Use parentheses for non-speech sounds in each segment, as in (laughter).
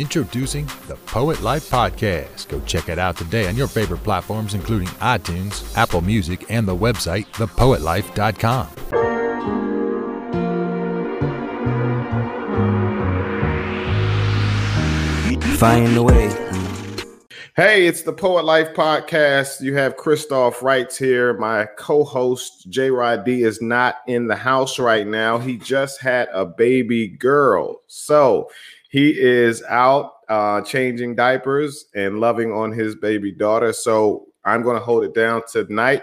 Introducing the Poet Life Podcast. Go check it out today on your favorite platforms, including iTunes, Apple Music, and the website, thepoetlife.com. Find a way. Hey, it's the Poet Life Podcast. You have Christoph Wrights here. My co-host J Rod D is not in the house right now. He just had a baby girl. So he is out uh, changing diapers and loving on his baby daughter. So I'm going to hold it down tonight.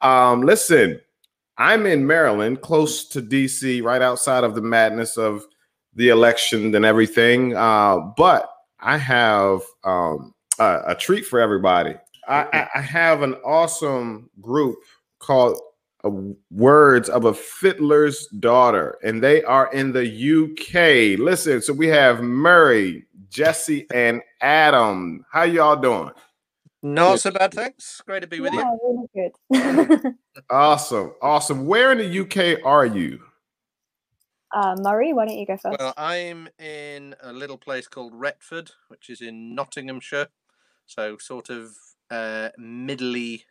Um, listen, I'm in Maryland, close to DC, right outside of the madness of the election and everything. Uh, but I have um, a, a treat for everybody. I, I, have an awesome group called Words of a Fiddler's Daughter, and they are in the UK. Listen, so we have Murray, Jesse, and Adam. How y'all doing? Not so bad, thanks. Great to be with yeah, you. really good. (laughs) Awesome, awesome. Where in the UK are you? uh, Murray, why don't you go first? Well, I'm in a little place called Retford, which is in Nottinghamshire. So, sort of uh, middly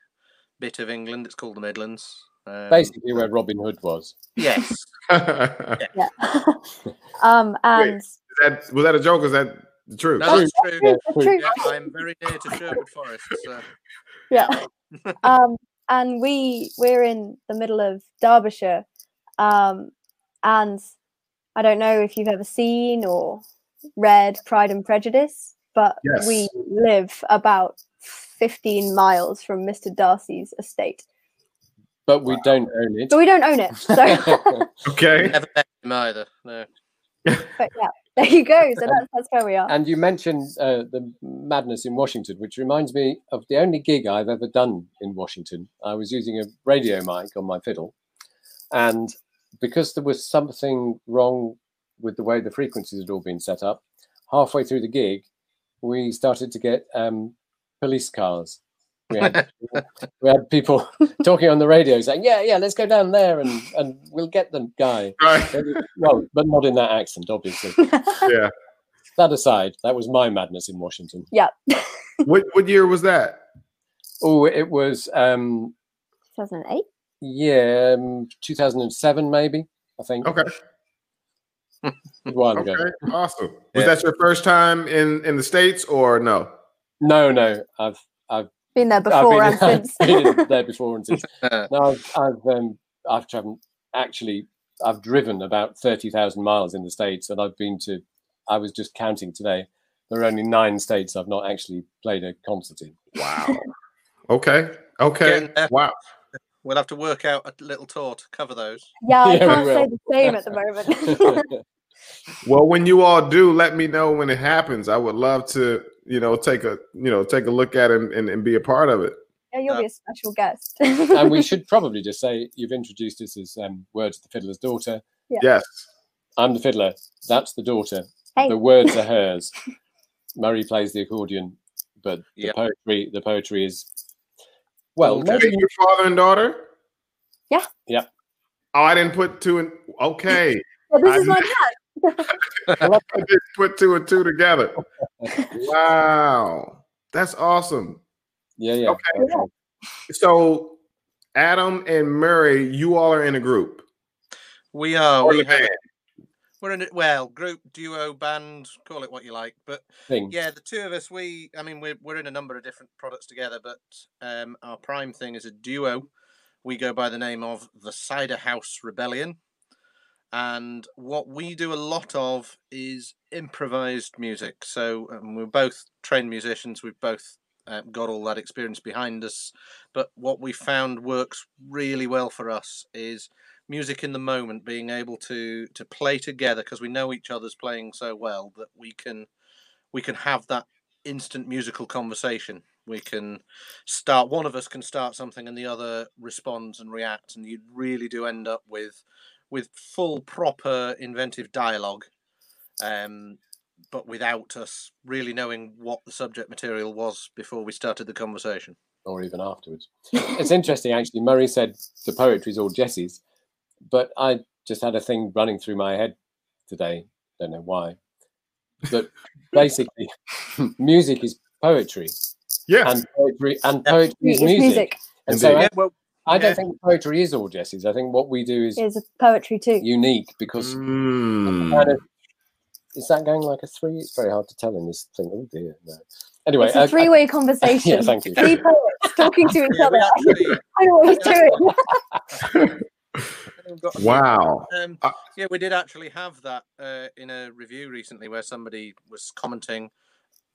bit of England. It's called the Midlands. Um, Basically, where Robin Hood was. Yes. (laughs) yeah. (laughs) um, and that was that a joke? Or is that the truth? No, that's true. Yeah, the truth. Yeah, I'm very near to Sherwood Forest. So. yeah. (laughs) um, and we we're in the middle of Derbyshire, um, and I don't know if you've ever seen or read Pride and Prejudice, but we live about 15 miles from Mr. Darcy's estate, But we don't own it. but we don't own it. So, (laughs) Okay. Never met him either. No. but yeah, there you go. So that's that's where we are. and you mentioned uh, the madness in Washington, which reminds me of the only gig I've ever done in Washington. I was using a radio mic on my fiddle, and because there was something wrong with the way the frequencies had all been set up, halfway through the gig, we started to get um, police cars. We had, we had people (laughs) talking on the radio saying, "Yeah, yeah, let's go down there and and we'll get the guy." Right. Well, but not in that accent, obviously. (laughs) Yeah. That aside, that was my madness in Washington. yeah, (laughs) What what year was that? Oh, it was um 2008. yeah, um, 2007 maybe, I think. Okay. A while ago. Okay. Awesome. Was Yeah. that your first time in in the states or no? No, no, I've I've Been there I've before been, and since. (laughs) I've been there before and since. (laughs) Uh, No, I've I've um I've traveled actually I've driven about 30,000 miles in the states and I've been to I was just counting today. There are only 9 states I've not actually played a concert in. Wow. (laughs) Okay. Okay. Getting. Wow. we'll have to work out a little tour to cover those. Yeah, I Yeah, can't say the same at the moment. Well, when you all do, let me know when it happens. I would love to, you know, take a you know take a look at it and, and be a part of it. yeah, you'll be a special guest. and we (laughs) should probably just say you've introduced us as um, Words of the Fiddler's Daughter. Yes. I'm the fiddler. That's the daughter. Hey. The words are hers. Murray plays the accordion, but the poetry the poetry is well Okay. maybe Are father and daughter? Yeah. Yeah. Oh, I didn't put two and okay. Yeah, this I is my dad. I didn't put two and two together. Wow. That's awesome. yeah yeah. Okay. that's right. So Adam and Murray, you all are in a group. We are. Or We the have, band. we're in a well group, duo, band, call it what you like. But Thing. yeah, the two of us, we, I mean, we're, we're in a number of different products together, but um, our prime thing is a duo. We go by the name of the Cider House Rebellion. And what we do a lot of is improvised music. So um, we're both trained musicians. We've both uh, got all that experience behind us. But what we found works really well for us is music in the moment, being able to to play together because we know each other's playing so well that we can we can have that instant musical conversation. We can start one of us can start something and the other responds and reacts, and you really do end up with with full proper inventive dialogue um but without us really knowing what the subject material was before we started the conversation or even afterwards. It's interesting, actually. Murray said the poetry's all Jesse's, but I just had a thing running through my head today. Don't know why. that (laughs) basically music is poetry Yeah. and poetry and poetry is music. music. And so Indeed. I, Yeah, well, I don't yeah. think poetry is all Jesse's. I think what we do is Is poetry too. unique because Mm. kind of is that going like a three? It's very hard to tell in this thing. Oh dear, no. Anyway, it's I- I- a three-way conversation. (laughs) yeah, thank you. Three poets talking to each yeah, other. actually, (laughs) I know what he's doing. Wow. Um, Uh, yeah, we did actually have that uh, in a review recently where somebody was commenting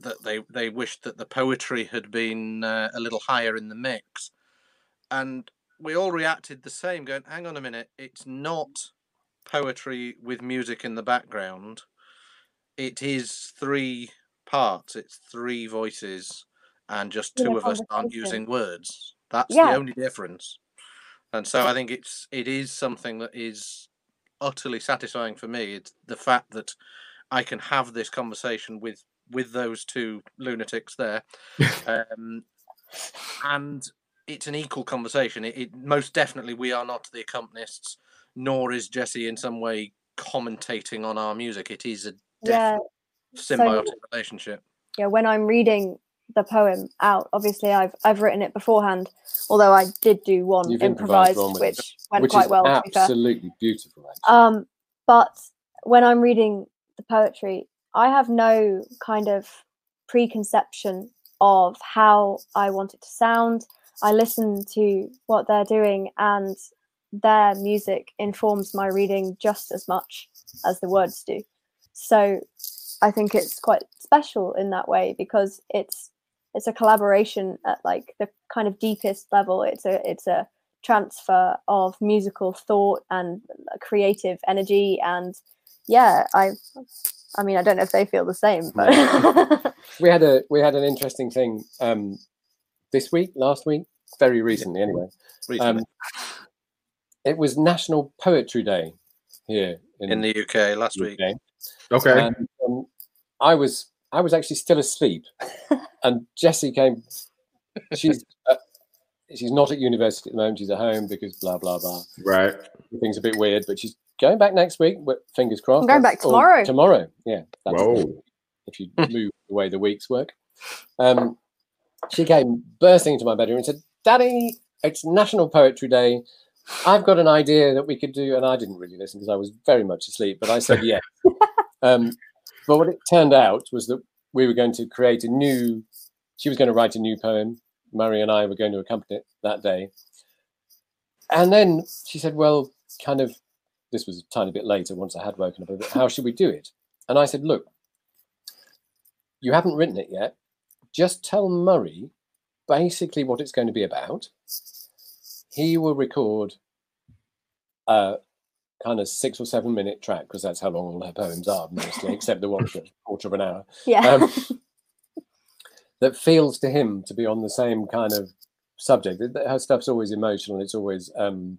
that they, they wished that the poetry had been uh, a little higher in the mix. And we all reacted the same, going, hang on a minute, it's not poetry with music in the background. It is three parts, it's three voices, and just In a two of us aren't using words. That's Yeah. the only difference. And so I think it's it is something that is utterly satisfying for me. It's the fact that I can have this conversation with with those two lunatics there, (laughs) um, and it's an equal conversation. It, it most definitely we are not the accompanists, nor is Jesse in some way commentating on our music. It is a Yeah, definite symbiotic relationship. yeah. When I'm reading the poem out, obviously I've I've written it beforehand. Although I did do one You've improvised improvised, one with it, which went which quite is well. To be absolutely beautiful. Actually. Um, but when I'm reading the poetry, I have no kind of preconception of how I want it to sound. I listen to what they're doing, and their music informs my reading just as much as the words do. So I think it's quite special in that way because it's it's a collaboration at like the kind of deepest level. It's a it's a transfer of musical thought and creative energy and yeah i i mean i don't know if they feel the same but (laughs) we had a we had an interesting thing um, this week, last week, very recently. Anyway, recently um, it was National Poetry Day here in, in the UK last week. Okay. And um, I was I was actually still asleep, (laughs) and Jessie came. She's uh, she's not at university at the moment. She's at home because blah blah blah. right. Things a bit weird, but she's going back next week. Fingers crossed. I'm going back tomorrow. Tomorrow, yeah. That's Whoa. if you move the way the weeks work. Um, she came bursting into my bedroom and said, "Daddy, it's National Poetry Day. I've got an idea that we could do." And I didn't really listen because I was very much asleep. But I said (laughs) yes. um, but what it turned out was that we were going to create a new. She was going to write a new poem. Murray and I were going to accompany it that day. And then she said, "Well, kind of." This was a tiny bit later once I had woken up a. How should we do it? And I said, "Look, you haven't written it yet. Just tell Murray basically what it's going to be about. He will record a kind of six or seven minute track because that's how long all her poems are mostly, (laughs) except the one that's a quarter of an hour. yeah Um, (laughs) that feels to him to be on the same kind of subject. Th- th- Her stuff's always emotional. It's always um,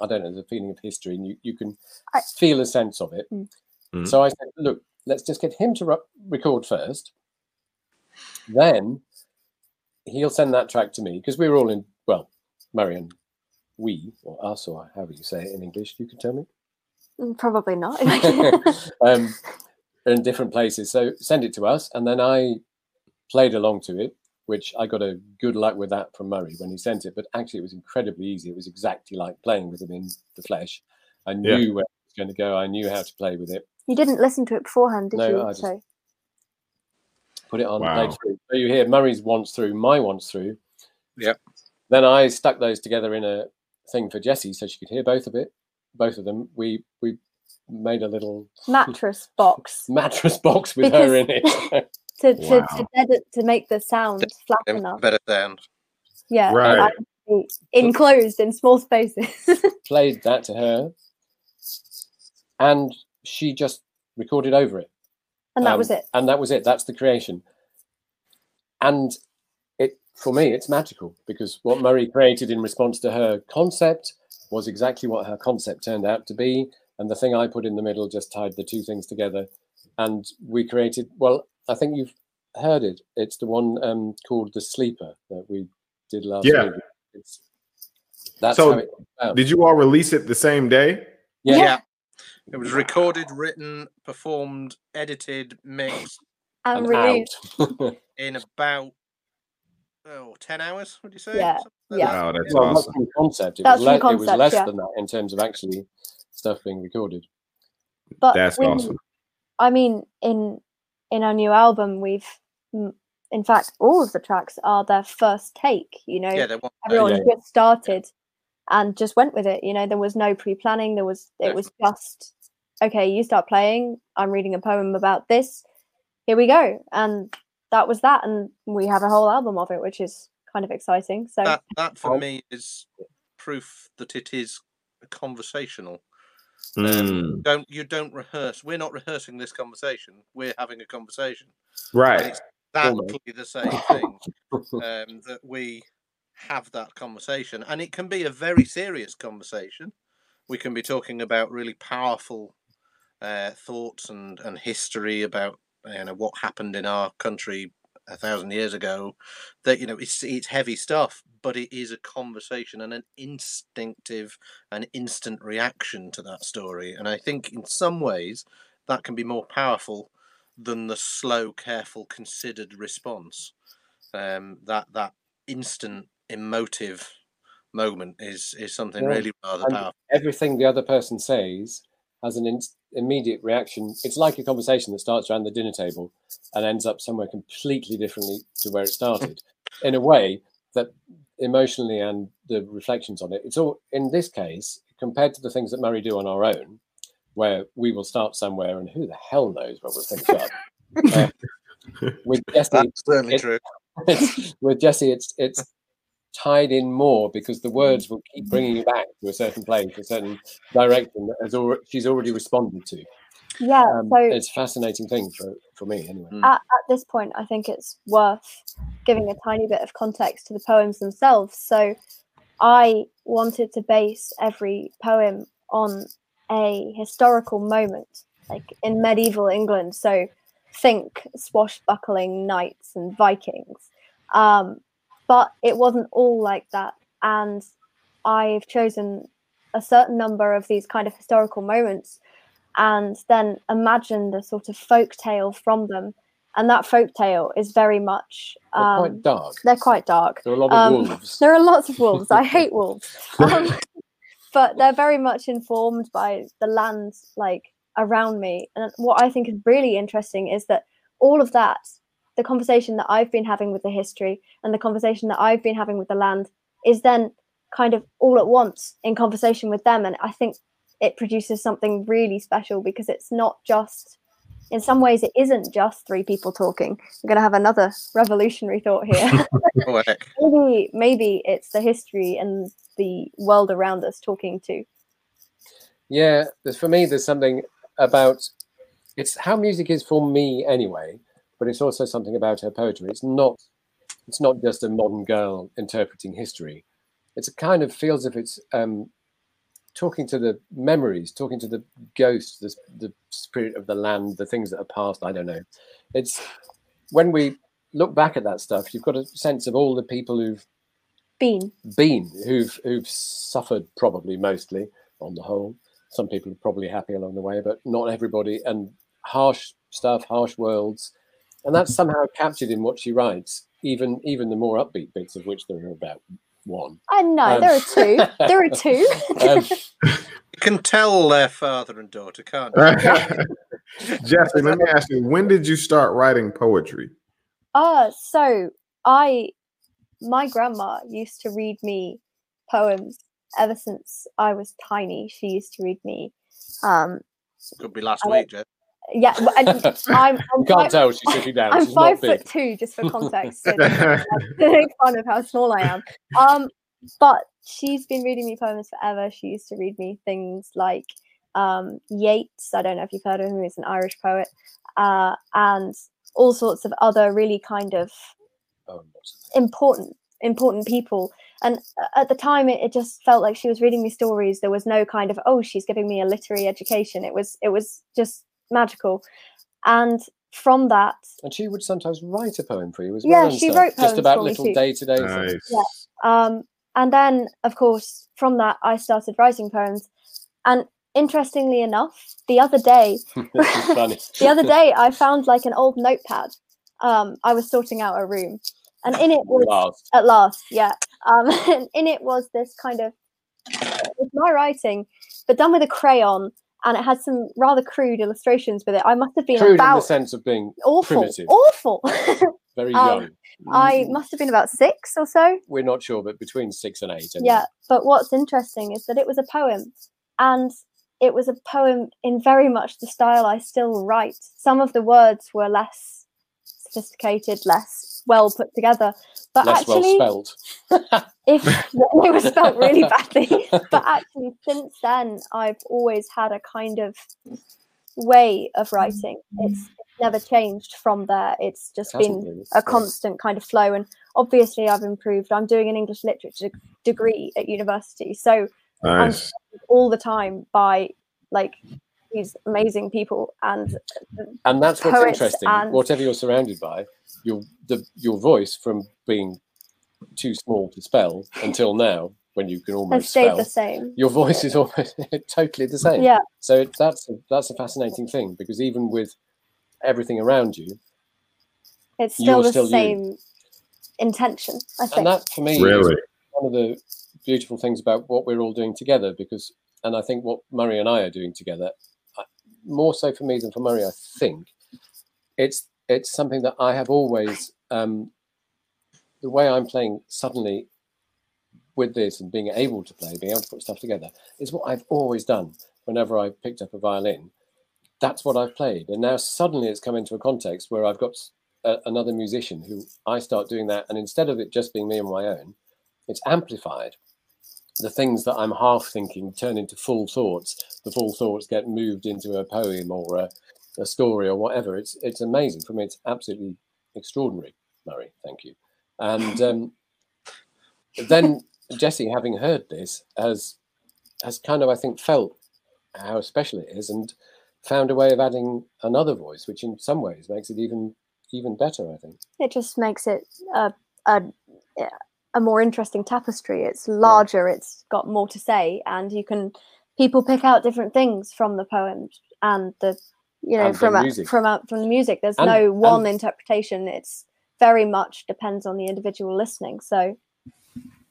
I don't know, the feeling of history, and you, you can I- feel a sense of it. Mm. Mm. So I said, look, let's just get him to ru- record first. Then he'll send that track to me because we were all in, well, Marion, we, or us, or however you say it in English, you can tell me. Mm, probably not (laughs) (laughs) um, in different places. So send it to us, and then I played along to it, which I got a good luck with that from Murray when he sent it. But actually, it was incredibly easy. It was exactly like playing with him in the flesh. I Yeah. knew where it was going to go. I knew how to play with it. you didn't listen to it beforehand did No, you I just- so Put it on, Wow. played through. So you hear Murray's once through, my once through. Yep. Then I stuck those together in a thing for Jessie so she could hear both of it, both of them. We we made a little mattress box (laughs) mattress box with her in it. (laughs) to to, Wow. to, bed it, to make the sound flat Them enough Better sound. yeah Right. Enclosed in small spaces (laughs) played that to her, and she just recorded over it. And that Um, was it And that was it. That's the creation. And it for me, it's magical because what Murray created in response to her concept was exactly what her concept turned out to be. And the thing I put in the middle just tied the two things together. And we created, well, I think you've heard it. It's the one um, called The Sleeper that we did last Yeah. week. It's, that's So how it. Did you all release it the same day? Yeah. Yeah. It was recorded, written, performed, edited, mixed and and released. (laughs) in about oh 10 hours, would you say? Yeah, Something yeah. Wow, that's well, awesome. from concept. It That's was, from le- it was less yeah. than that in terms of actually stuff being recorded. But That's we- awesome. I mean, in in our new album, we've in fact all of the tracks are their first take. You know, Yeah, they want everyone yeah. just started and just went with it. You know, there was no pre-planning. There was it was just okay. You start playing. I'm reading a poem about this. Here we go, and that was that. And we have a whole album of it, which is kind of exciting. So that that for Um, me is proof that it is conversational. Mm, Don't you don't rehearse. We're not rehearsing this conversation. We're having a conversation. And right. it's Almost. exactly the same thing. um, that we have that conversation, and it can be a very serious conversation. We can be talking about really powerful uh, thoughts and and history about you know what happened in our country a thousand years ago. That you know it's it's heavy stuff, but it is a conversation and an instinctive and instant reaction to that story. And I think in some ways that can be more powerful than the slow, careful, considered response. Um, that that instant emotive moment is is something Yeah, really rather and- powerful. Everything the other person says has an in- immediate reaction. It's like a conversation that starts around the dinner table and ends up somewhere completely differently to where it started. (laughs) in a way that emotionally and the reflections on it, it's all in this case compared to the things that Murray do on our own, where we will start somewhere and who the hell knows what we'll finish up. Uh, with Jesse, That's certainly it- true. (laughs) with Jesse, it's it's tied in more because the words will keep bringing you back to a certain place, a certain direction that has already she's already responded to. yeah, Um, so it's a fascinating thing for for me, anyway. at, at this point, I think it's worth giving a tiny bit of context to the poems themselves. So, I wanted to base every poem on a historical moment, like in medieval England. So, think swashbuckling knights and Vikings. Um, but it wasn't all like that. And I've chosen a certain number of these kind of historical moments and then imagined a sort of folk tale from them. And that folk tale is very much They're um, quite dark. they're quite dark. There are a lot of Um, wolves. (laughs) There are lots of wolves. I hate wolves. (laughs) Um, but they're very much informed by the land like around me. And what I think is really interesting is that all of that, the conversation that I've been having with the history and the conversation that I've been having with the land is then kind of all at once in conversation with them. And I think it produces something really special because it's not just in some ways it isn't just three people talking. I'm gonna have another revolutionary thought here (laughs) (laughs) maybe maybe it's the history and the world around us talking to Yeah, for me, there's something about it's how music is for me anyway, but it's also something about her poetry. It's not it's not just a modern girl interpreting history. It's a kind of feels if it's um, talking to the memories, talking to the ghosts, the, the spirit of the land, the things that are past. I don't know. It's when we look back at that stuff, you've got a sense of all the people who've bean been who've who've suffered probably mostly on the whole some people are probably happy along the way but not everybody and harsh stuff harsh worlds and that's somehow captured in what she writes even even the more upbeat bits of which there are about one i know Um, there are two there are two (laughs) um, You can tell their father and daughter, can't you? (laughs) Jesse, let me ask you, when did you start writing poetry? uh so i my grandma used to read me poems ever since i was tiny she used to read me um Could be last I- week, Jeff. Yeah and (laughs) i'm, I'm can't five, tell she's sitting down I'm she's five not big. foot two just for context to (laughs) (laughs) make fun of how small i am. Um but she's been reading me poems forever. She used to read me things like um yeats i don't know if you've heard of him he's an irish poet uh and all sorts of other really kind of oh, important important people. And uh, at the time it, it just felt like she was reading me stories. There was no kind of oh she's giving me a literary education. It was it was just magical and from that and she would sometimes write a poem for you as Yeah, well and she stuff, wrote just poems about for little day-to-day things nice. um and then of course from that i started writing poems and interestingly enough, the other day, (laughs) this is funny. (laughs) the other day, I found like an old notepad. Um, I was sorting out a room, and in it was Last. at last, yeah. Um, (laughs) and in it was this kind of it's my writing, but done with a crayon, and it had some rather crude illustrations with it. I must have been Crude in the about sense of being awful, primitive. awful. (laughs) very um, young. I must have been about six or so. We're not sure, but between six and eight. anyway. Yeah, but what's interesting is that it was a poem, and it was a poem in very much the style I still write. Some of the words were less sophisticated, less well put together, but Less actually, well spelled. (laughs) if they were spelt really badly, but actually, since then, I've always had a kind of way of writing. It's never changed from there. It's just been really, a so- constant kind of flow and obviously i've improved i'm doing an english literature degree at university so Nice. all the time by like these amazing people and and that's what's interesting. and- Whatever you're surrounded by, your the your voice from being too small to spell until now, when you can has almost stayed spell, the same your voice is almost (laughs) totally the same. yeah So it, that's a, that's a fascinating thing because even with everything around you, it's You're still the still you. same intention i think and that for me is Really? one of the beautiful things about what we're all doing together because and i think what murray and i are doing together uh, more so for me than for murray i think it's it's something that i have always um the way i'm playing suddenly with this and being able to play being able to put stuff together is what i've always done whenever i picked up a violin that's what i've played and now suddenly it's come into a context where i've got a, another musician who I start doing that, and instead of it just being me and my own, it's amplified. The things that I'm half thinking turn into full thoughts. The full thoughts get moved into a poem or a, a story or whatever. It's it's amazing for me. It's absolutely extraordinary, Murray. Thank you. And um, then Jesse, having heard this, has has kind of I think felt how special it is and found a way of adding another voice, which in some ways makes it even even better. I think. it just makes it a, a a more interesting tapestry it's larger it's got more to say and you can people pick out different things from the poems and the you know And the from a, from a, from the music there's And- no one and- interpretation it's very much depends on the individual listening so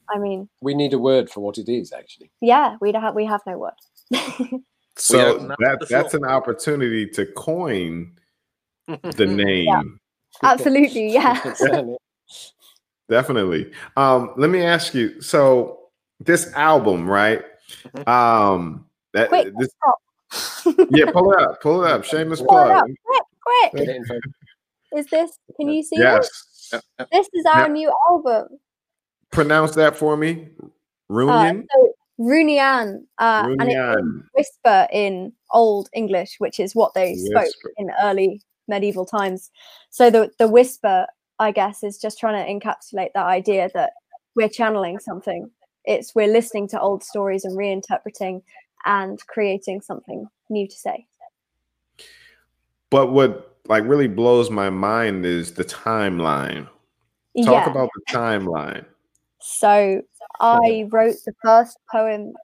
i mean We need a word for what it is, actually. yeah we don't have we have no word (laughs) So open up that that's an opportunity to coin the (laughs) name. (laughs) absolutely yeah Definitely. Um, let me ask you. So this album, right? Um, that quick this, stop. Yeah, pull it up, pull it up. Shameless Pull it up. plug. quick quick it in focus. is this can you see Yes. this this is our Yeah. new album Pronounce that for me. uh, so Runian, uh, and it means Runion. whisper in Old English, which is what they spoke in early medieval times. So the the whisper, I guess, is just trying to encapsulate that idea that we're channeling something. It's we're listening to old stories and reinterpreting and creating something new to say. But what like really blows my mind is the timeline. Talk yeah. about the timeline. So I wrote the first poem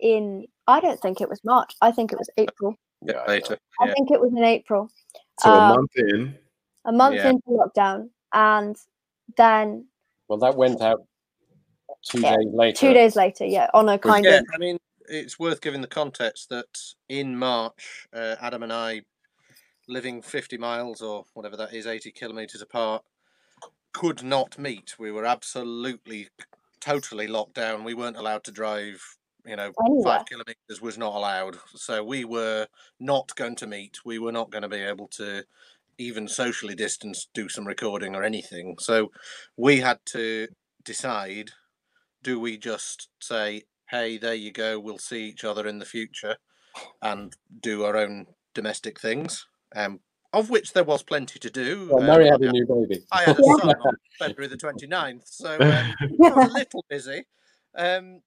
in I don't think it was March. I think it was April. Yeah, Right, later. I Yeah. think it was in April. So a Uh, month in. a month Yeah. into lockdown and then Well, that went out two Yeah, days later. two days later yeah on a kind yeah, of I mean, it's worth giving the context that in March, uh, Adam and I, living 50 miles or whatever that is, 80 kilometres apart, could not meet. We were absolutely, totally locked down. We weren't allowed to drive. You know, Anywhere. five kilometres was not allowed. So we were not going to meet. We were not going to be able to even socially distance, do some recording or anything. So we had to decide do we just say, hey, there you go, we'll see each other in the future and do our own domestic things, um, of which there was plenty to do. Well, Um, Mary had a new baby. I had a (laughs) son on February the 29th, so um, (laughs) a little busy. Um,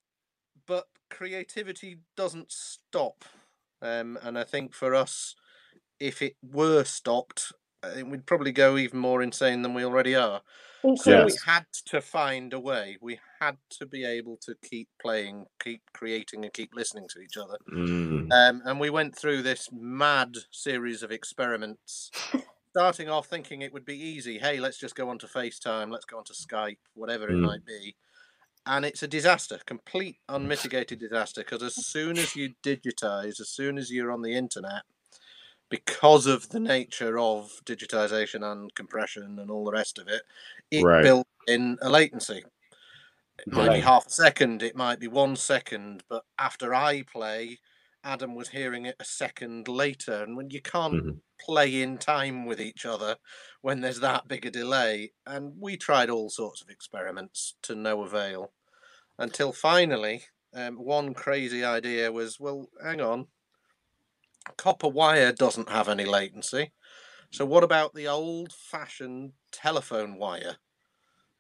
but creativity doesn't stop. Um, and I think for us, if it were stopped, I think we'd probably go even more insane than we already are. So Yes. we had to find a way. We had to be able to keep playing, keep creating, and keep listening to each other. Mm. Um, and we went through this mad series of experiments, starting off thinking it would be easy. Hey, let's just go on to FaceTime, let's go on to Skype, whatever it Mm. might be. And it's a disaster, complete unmitigated disaster, because as soon as you digitize, as soon as you're on the internet, because of the nature of digitization and compression and all the rest of it, it Right. built in a latency. It might be half a second, it might be one second, but after I play, Adam was hearing it a second later. And when you can't Mhm. play in time with each other when there's that big a delay, and we tried all sorts of experiments to no avail until finally um, one crazy idea was well, hang on, copper wire doesn't have any latency. So, what about the old fashioned telephone wire?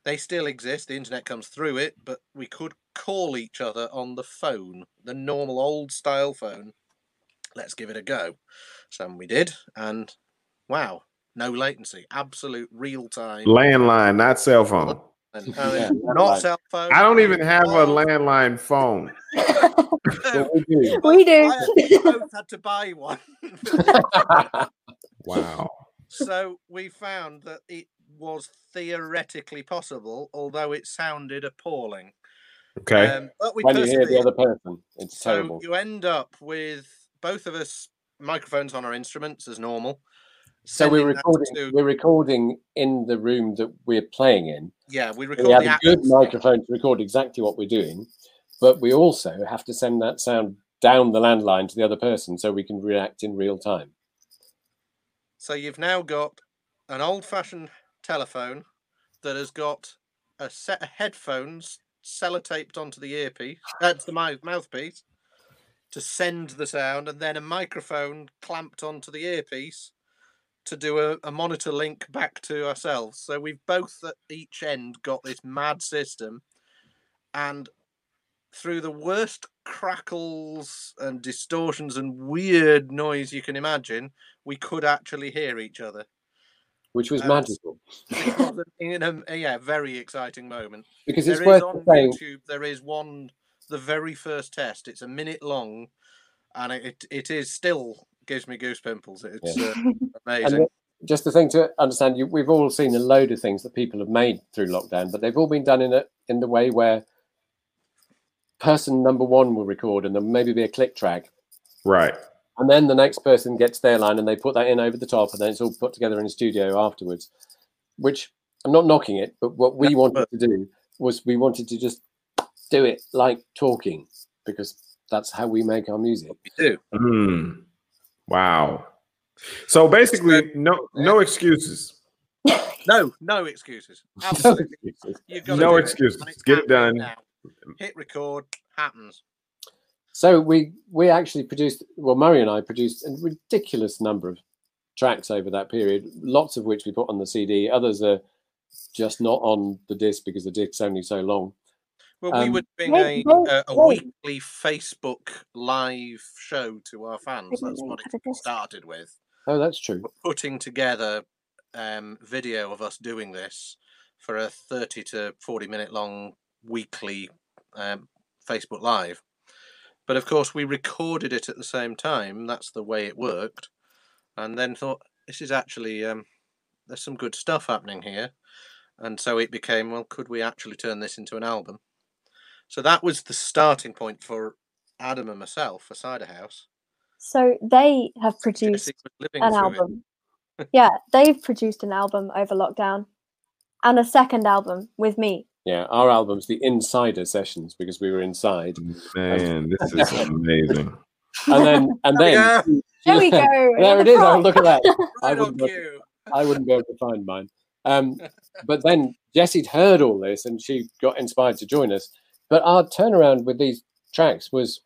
They still exist, the internet comes through it, but we could call each other on the phone, the normal old style phone. Let's give it a go. So we did, and wow, no latency, absolute real time. Landline, not cell phone. And, Yeah, uh, not right. cell phone. I don't even have a Oh, landline phone. (laughs) We do. we do. I- we both had to buy one. (laughs) Wow. so we found that it was theoretically possible, although it sounded appalling. Okay. Um, but we when you hear the other person, it's so terrible. you end up with both of us microphones on our instruments as normal. So we're recording. to- We're recording in the room that we're playing in. yeah, we record. We have the a good microphone to record exactly what we're doing, but we also have to send that sound down the landline to the other person so we can react in real time. So you've now got an old-fashioned telephone that has got a set of headphones sellotaped onto the earpiece, uh, the mouth, mouthpiece, to send the sound, and then a microphone clamped onto the earpiece to do a, a monitor link back to ourselves. So we've both at each end got this mad system, and through the worst crackles and distortions and weird noise you can imagine, we could actually hear each other. which was Um, magical. Was (laughs) in a, yeah, very exciting moment. Because There it's is worth on saying, YouTube. There is one, the very first test. It's a minute long, and it, it is still gives me goose pimples. It's uh, (laughs) and amazing. the- just the thing to understand, you, we've all seen a load of things that people have made through lockdown, but they've all been done in a in the way where person number one will record, and then maybe be a click track, right. and then the next person gets their line, and they put that in over the top, and then it's all put together in a studio afterwards. Which I'm not knocking it, but what we No, wanted but- to do was we wanted to just do it like talking because that's how we make our music. we do. Hmm. Wow. So basically, (laughs) no no excuses. (laughs) No, no excuses. Absolutely, you've got No do it, excuses. Get it done. now. Hit record. Happens. So we we actually produced well, Murray and I produced a ridiculous number of tracks over that period. Lots of which we put on the CD. Others are just not on the disc because the disc's only so long. Well, we Um, were doing a, a, a weekly Facebook live show to our fans. That's what it had a disc. started with. Oh, that's true. putting together um, video of us doing this for a 30 to 40 minute long weekly um, Facebook Live. But of course, we recorded it at the same time. That's the way it worked. And then thought, this is actually, um, there's some good stuff happening here. And so it became, well, could we actually turn this into an album? So that was the starting point for Adam and myself for Cider House. So they have produced Jesse was living an album. yeah, they've produced an album over lockdown and a second album with me. Yeah, our album's the Insider Sessions because we were inside, Man, (laughs) this is amazing. and then and then. There we go. (laughs) there with it the is. Oh, look at that. (laughs) I wouldn't, be. I wouldn't be able to find mine. Um, but then Jessie'd heard all this and she got inspired to join us. But our turnaround with these tracks was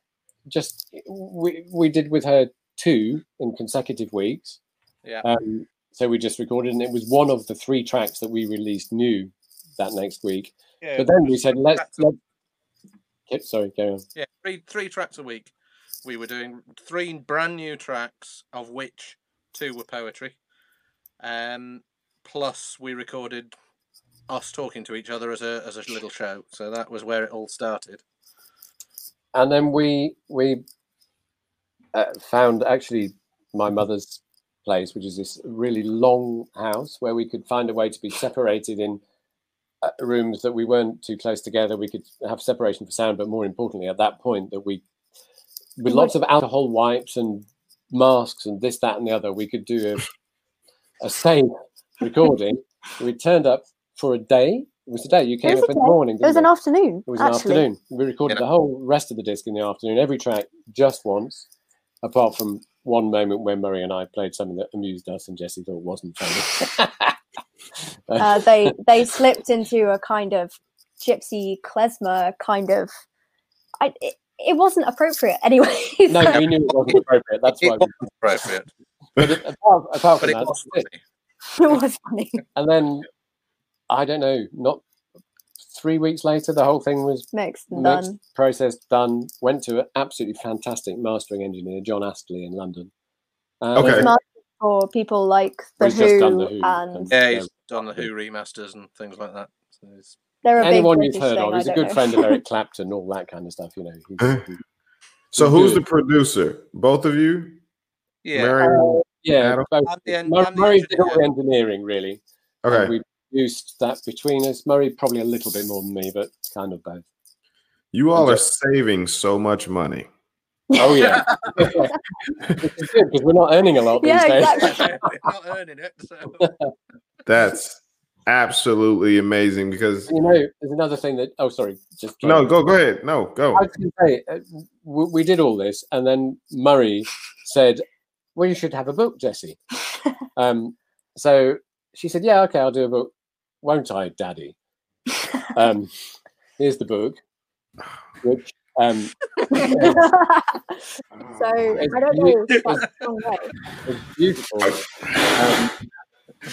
just we we did with her two in consecutive weeks. Yeah. Um, so we just recorded, and it was one of the three tracks that we released new that next week. Yeah, But then we said, let's, let's sorry, carry on. yeah, three three tracks a week. We were doing three brand new tracks, of which two were poetry. Um, plus, we recorded us talking to each other as a as a little show. So that was where it all started. and then we we uh, found actually my mother's place, which is this really long house where we could find a way to be separated in uh, rooms that we weren't too close together. We could have separation for sound, but more importantly, at that point, that we with lots of alcohol wipes and masks and this, that, and the other, we could do a, a safe recording. We turned up for a day. It was a day. You came up in the day. morning. It was didn't an you? afternoon. It was an afternoon. We recorded Yeah. the whole rest of the disc in the afternoon, every track just once, apart from one moment where Murray and I played something that amused us and Jesse thought wasn't funny. (laughs) Uh, they they (laughs) slipped into a kind of gypsy klezmer kind of. I it, it wasn't appropriate anyway. no, (laughs) so- we knew it wasn't appropriate. That's It why. We, was appropriate, but it, apart, apart but from it that, was that's it. funny. it was funny. and then I don't know, not three weeks later, the whole thing was Mixed and mixed, done. processed, done. Went to an absolutely fantastic mastering engineer, John Astley, in London. And Okay. It's for people like the He's just done Who, The Who and and- Yeah, Yeah. he's done the Who remasters and things like that. So it's, they're a Anyone you've heard thing, of, I he's a good know. friend of Eric Clapton, all that kind of stuff. You know, he's, he's So He's who's good. the producer? Both of you? yeah, Mary? Yeah, both. I'm the I'm the Murray did all the engineer. engineering really. and Okay. we used that between us. Murray probably a little bit more than me, but kind of both. You all And are saving so much money. Oh yeah, (laughs) which is good because we're not earning a lot these Yeah, days. exactly. (laughs) Not earning it. So. (laughs) That's absolutely amazing because you know, there's another thing that. Oh, sorry, just no, go go ahead. No, go. I was going to say uh, w- we did all this, and then Murray said, "Well, you should have a book, Jesse." um, so she said, "Yeah, okay, I'll do a book, won't I, Daddy?" (laughs) Um, here's the book, which um, (laughs) so I don't know. if that's the wrong way. is beautiful. Um,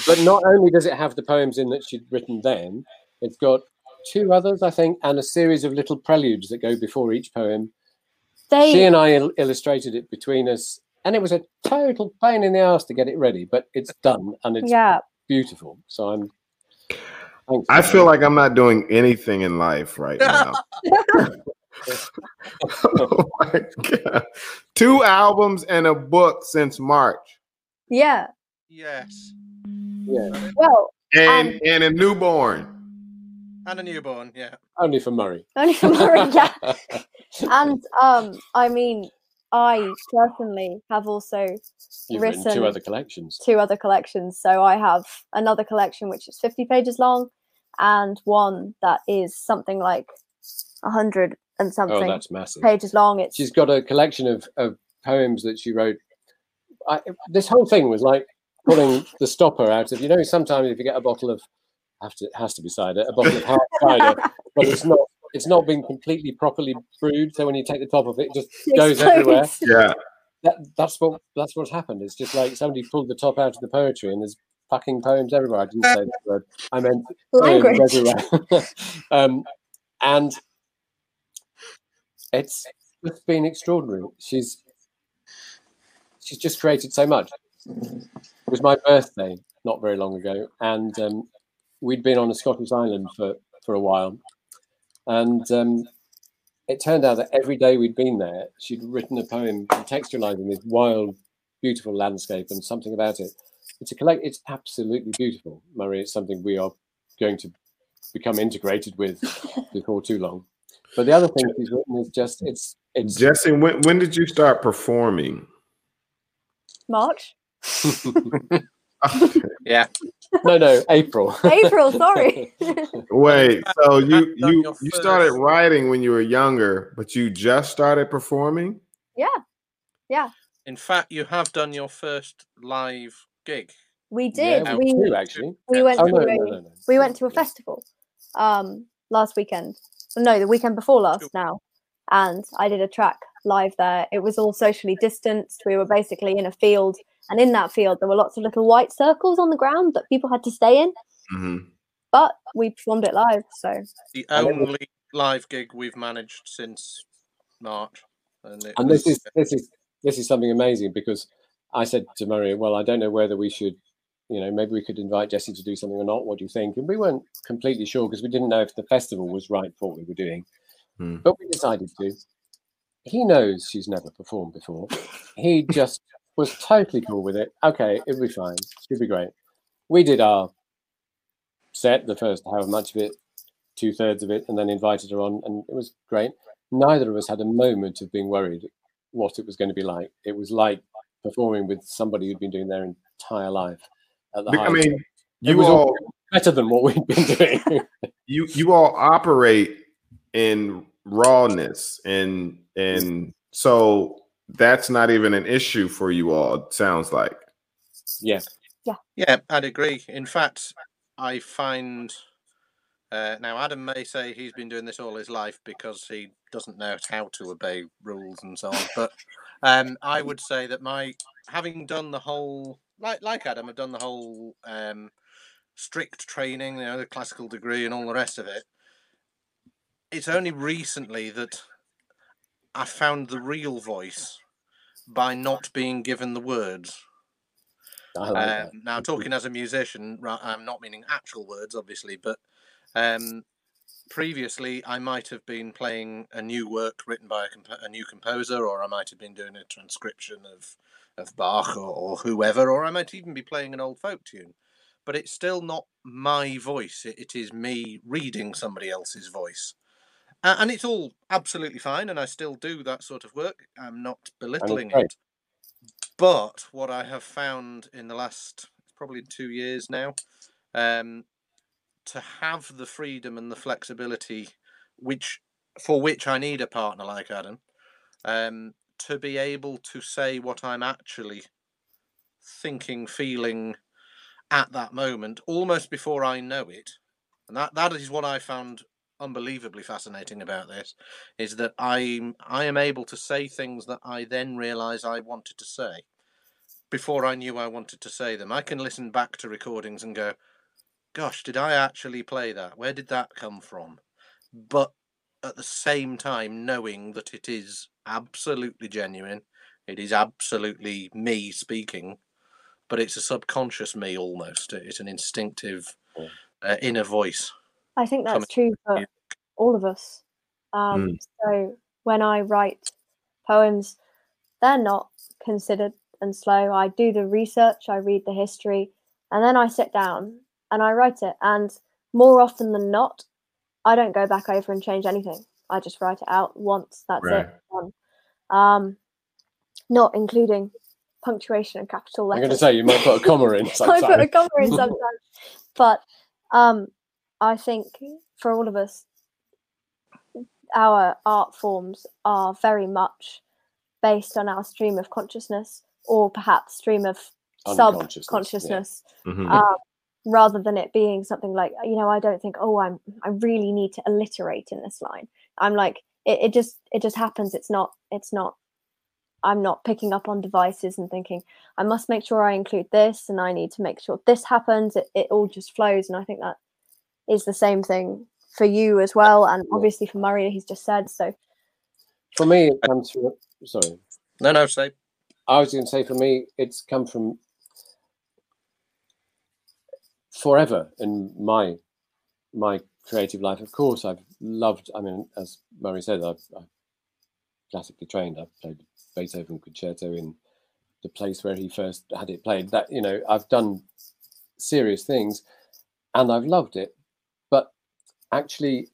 but not only does it have the poems in that she'd written then, it's got two others, I think, and a series of little preludes that go before each poem. They she and I il- illustrated it between us, and it was a total pain in the ass to get it ready, but it's done and it's yeah. beautiful. So I'm. Thanks I feel like I'm not doing anything in life right now. (laughs) (laughs) oh my god. Two albums and a book since March. Yeah. Yes, yeah, Well, And Um, and a newborn. and a newborn. Yeah, only for Murray. only for Murray, yeah. (laughs) And um, I mean, I personally have also You've written two other collections. two other collections. So I have another collection which is 50 pages long, and one that is something like 100 and something. Oh, something that's massive. pages long. It's she's got a collection of, of poems that she wrote. I, this whole thing was like pulling the stopper out of you know. Sometimes if you get a bottle of have to it has to be cider, a bottle of (laughs) hard cider, but it's not it's not been completely properly brewed. So when you take the top of it, it just goes everywhere. Yeah. That, that's what that's what's happened. It's just like somebody pulled the top out of the poetry, and there's fucking poems everywhere. I didn't say that word. I meant poems Language. everywhere. (laughs) um, and it's just been extraordinary. She's she's just created so much. It was my birthday not very long ago, and um, we'd been on a Scottish island for for a while, and um, it turned out that every day we'd been there, she'd written a poem contextualizing this wild, beautiful landscape and something about it. It's a collect. It's absolutely beautiful, Murray. It's something we are going to become integrated with (laughs) before too long. But the other thing she's written is just it's it's Jesse, when when did you start performing? March, (laughs) (laughs) yeah. No no April. (laughs) April. Sorry. (laughs) Wait, so you you you started writing when you were younger, but you just started performing? Yeah. Yeah. In fact, you have done your first live gig. we Yeah, did. we we actually. we went Oh to no, a, no, no, no. we went to a festival um last weekend. No, the weekend before last now. And I did a track live there. It was all socially distanced. We were basically in a field, and in that field there were lots of little white circles on the ground that people had to stay in. Mhm. But we performed it live, so The And it was- only live gig we've managed since March. And, it and this is this is this is something amazing because I said to Murray, well, I don't know whether we should you know, maybe we could invite Jesse to do something or not. What do you think? And we weren't completely sure because we didn't know if the festival was right for what we were doing. Hmm. But we decided to. He knows she's never performed before. He (laughs) just was totally cool with it. Okay, it'll be fine. It'll be great. We did our set, the first however much of it, two thirds of it, and then invited her on, and it was great. Neither of us had a moment of being worried what it was going to be like. It was like performing with somebody who'd been doing their entire life at the I mean, it you was all all better than what we'd been doing. (laughs) you you all operate in rawness and and so that's not even an issue for you all it sounds like yeah, Yeah, I'd agree. In fact, I find uh, now Adam may say he's been doing this all his life because he doesn't know how to obey rules and so on. But um, I would say that my having done the whole like like Adam, I've done the whole um, strict training, you know, the classical degree and all the rest of it. It's only recently that I found the real voice by not being given the words. Like. Um, now, talking as a musician, I'm not meaning actual words, obviously, but um, previously I might have been playing a new work written by a, comp- a new composer, or I might have been doing a transcription of of Bach or, or whoever, or I might even be playing an old folk tune. But it's still not my voice. It, it is me reading somebody else's voice. Uh, and it's all absolutely fine, and I still do that sort of work. I'm not belittling it. But what I have found in the last probably two years now, um, to have the freedom and the flexibility, which for which I need a partner like Adam, um, to be able to say what I'm actually thinking, feeling at that moment, almost before I know it, and that that is what I found unbelievably fascinating about this, is that I'm I am able to say things that I then realise I wanted to say before I knew I wanted to say them. I can listen back to recordings and go, gosh, did I actually play that? Where did that come from? But at the same time, knowing that it is absolutely genuine, it is absolutely me speaking, but it's a subconscious me almost. It's an instinctive uh, inner voice. I think that's true for all of us. Um, Mm. So when I write poems, they're not considered and slow. I do the research, I read the history, and then I sit down and I write it. And more often than not, I don't go back over and change anything. I just write it out once. That's Right. it. Um, not including punctuation and capital letters. I'm going to say you might put a comma in (laughs) I put a comma in sometimes. But um, I think for all of us, our art forms are very much based on our stream of consciousness or perhaps stream of Unconsciousness, yeah. subconsciousness Mhm. um, rather than it being something like you know i don't think oh i'm i really need to alliterate in this line i'm like it, it just it just happens it's not it's not i'm not picking up on devices and thinking i must make sure i include this and i need to make sure this happens it, it all just flows and i think that is the same thing for you as well and obviously for murray he's just said so For me, it comes from. Sorry, No, no, say. I was going to say for me, it's come from forever in my my creative life. Of course, I've loved. I mean, as Murray said, I've, I've classically trained. I've played Beethoven concerto in the place where he first had it played. That you know, I've done serious things, and I've loved it. But actually,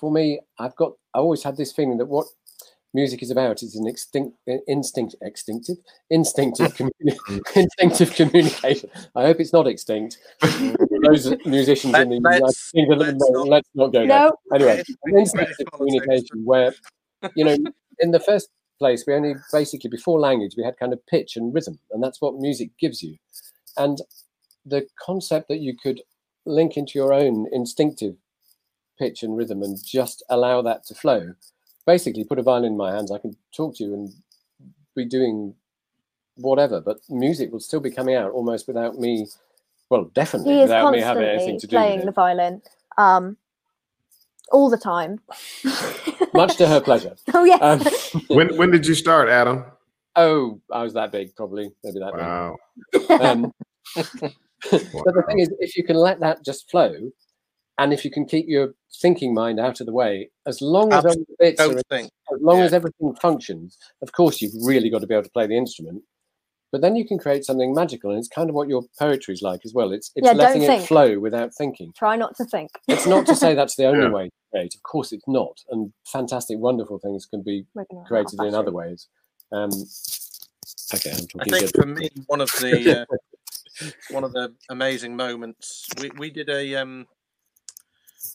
for me, I've got. I always had this feeling that what music is about is an extinct, instinct, extinctive, instinctive, (laughs) communi- (laughs) instinctive communication. I hope it's not extinct. (laughs) Those musicians in the Let- United let's- Kingdom, let's no, not- let's not go there. Anyway, an instinctive communication where, you know, in the first place, we only basically before language we had kind of pitch and rhythm, and that's what music gives you. And the concept that you could link into your own instinctive pitch and rhythm and just allow that to flow. Basically, put a violin in my hands, I can talk to you and be doing whatever, but music will still be coming out almost without me. Well, definitely he is without me having anything to do playing with the violin um all the time (laughs) (laughs) Much to her pleasure. oh yeah. Um, (laughs) when when did you start adam oh, I was that big, probably maybe that wow big. Um, but the thing is, if you can let that just flow, and if you can keep your thinking mind out of the way, as long as all the bits are, as long yeah. as everything functions, of course you've really got to be able to play the instrument. But then you can create something magical, and it's kind of what your poetry is like as well. It's it's Yeah, letting it think. flow without thinking. Try not to think. It's not to say (laughs) that's the only Yeah. way to create. Of course, it's not. And fantastic, wonderful things can be We're created in other ways. Um, okay, I'm talking. I think good. for me, one of the uh, (laughs) one of the amazing moments we, we did a um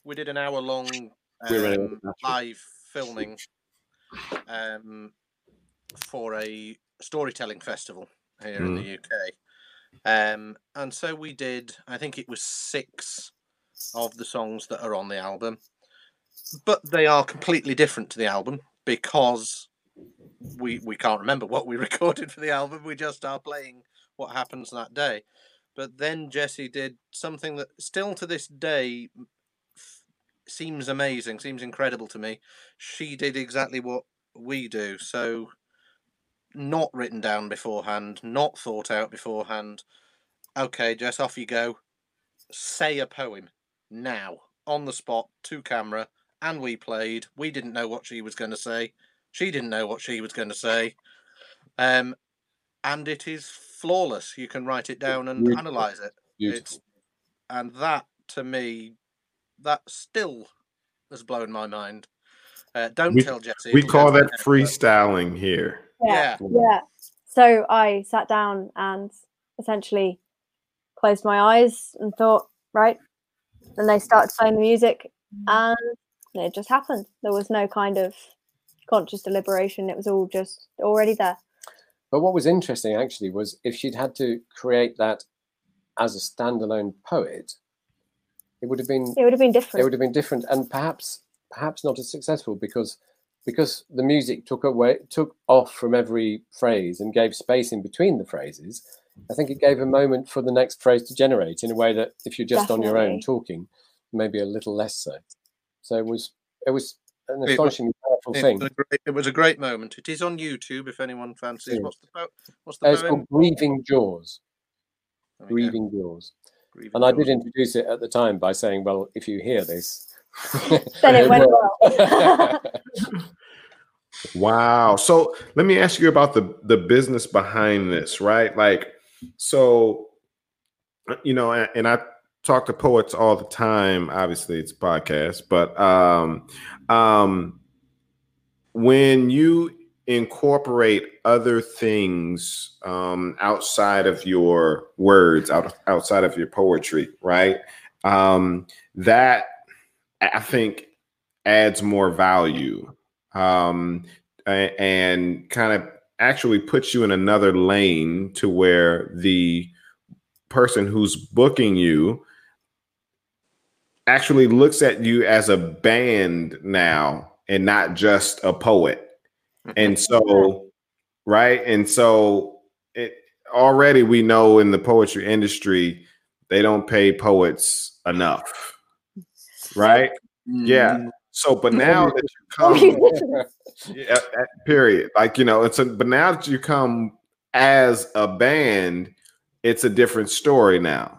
we did an hour long We're running out of um, live filming um for a storytelling festival here in the UK. Um and so we did I think it was six of the songs that are on the album. But they are completely different to the album because we we can't remember what we (laughs) recorded for the album. We just are playing what happens that day. But then Jessie did something that still to this day f- seems amazing, seems incredible to me. She did exactly what we do. So not written down beforehand, not thought out beforehand. Okay, Jess, off you go. Say a poem now on the spot to camera and we played. We didn't know what she was going to say. She didn't know what she was going to say. Um, and it is flawless. You can write it down and Beautiful. analyze it. Beautiful. It's and that to me, that still has blown my mind. Uh, don't We- tell Jesse. We call that her, but- freestyling here. Yeah. Yeah. Yeah. So I sat down and essentially closed my eyes and thought, right. And they started playing the music and it just happened. There was no kind of conscious deliberation. It was all just already there. But what was interesting actually was if she'd had to create that as a standalone poet, it would have been It would have been different. it would have been different and perhaps perhaps not as successful because because the music took away took off from every phrase and gave space in between the phrases. I think it gave a moment for the next phrase to generate in a way that if you're just on your own talking, maybe a little less so. So it was it was an was- astonishingly powerful It thing. was, a great, it was a great moment. It is on YouTube if anyone fancies. Yeah. What's the po- what's the It's poem? called Grieving Jaws. There we go. Grieving Jaws. Grieving And I did introduce it at the time by saying, well, if you hear this, (laughs) Then it went well. (laughs) Wow. So let me ask you about the the business behind this, right? Like, so you know, and, and I talk to poets all the time. Obviously, it's a podcast, but um, um, when you incorporate other things um, outside of your words, out outside of your poetry, right? Um, that I think adds more value um, and kind of actually puts you in another lane to where the person who's booking you actually looks at you as a band now and not just a poet. And so, right? And so it already we know in the poetry industry, they don't pay poets enough. Right? Yeah. Mm-hmm. So, but (laughs) now that you come, (laughs) (laughs) yeah, period. Like you know, it's a. But now that you come as a band, it's a different story now.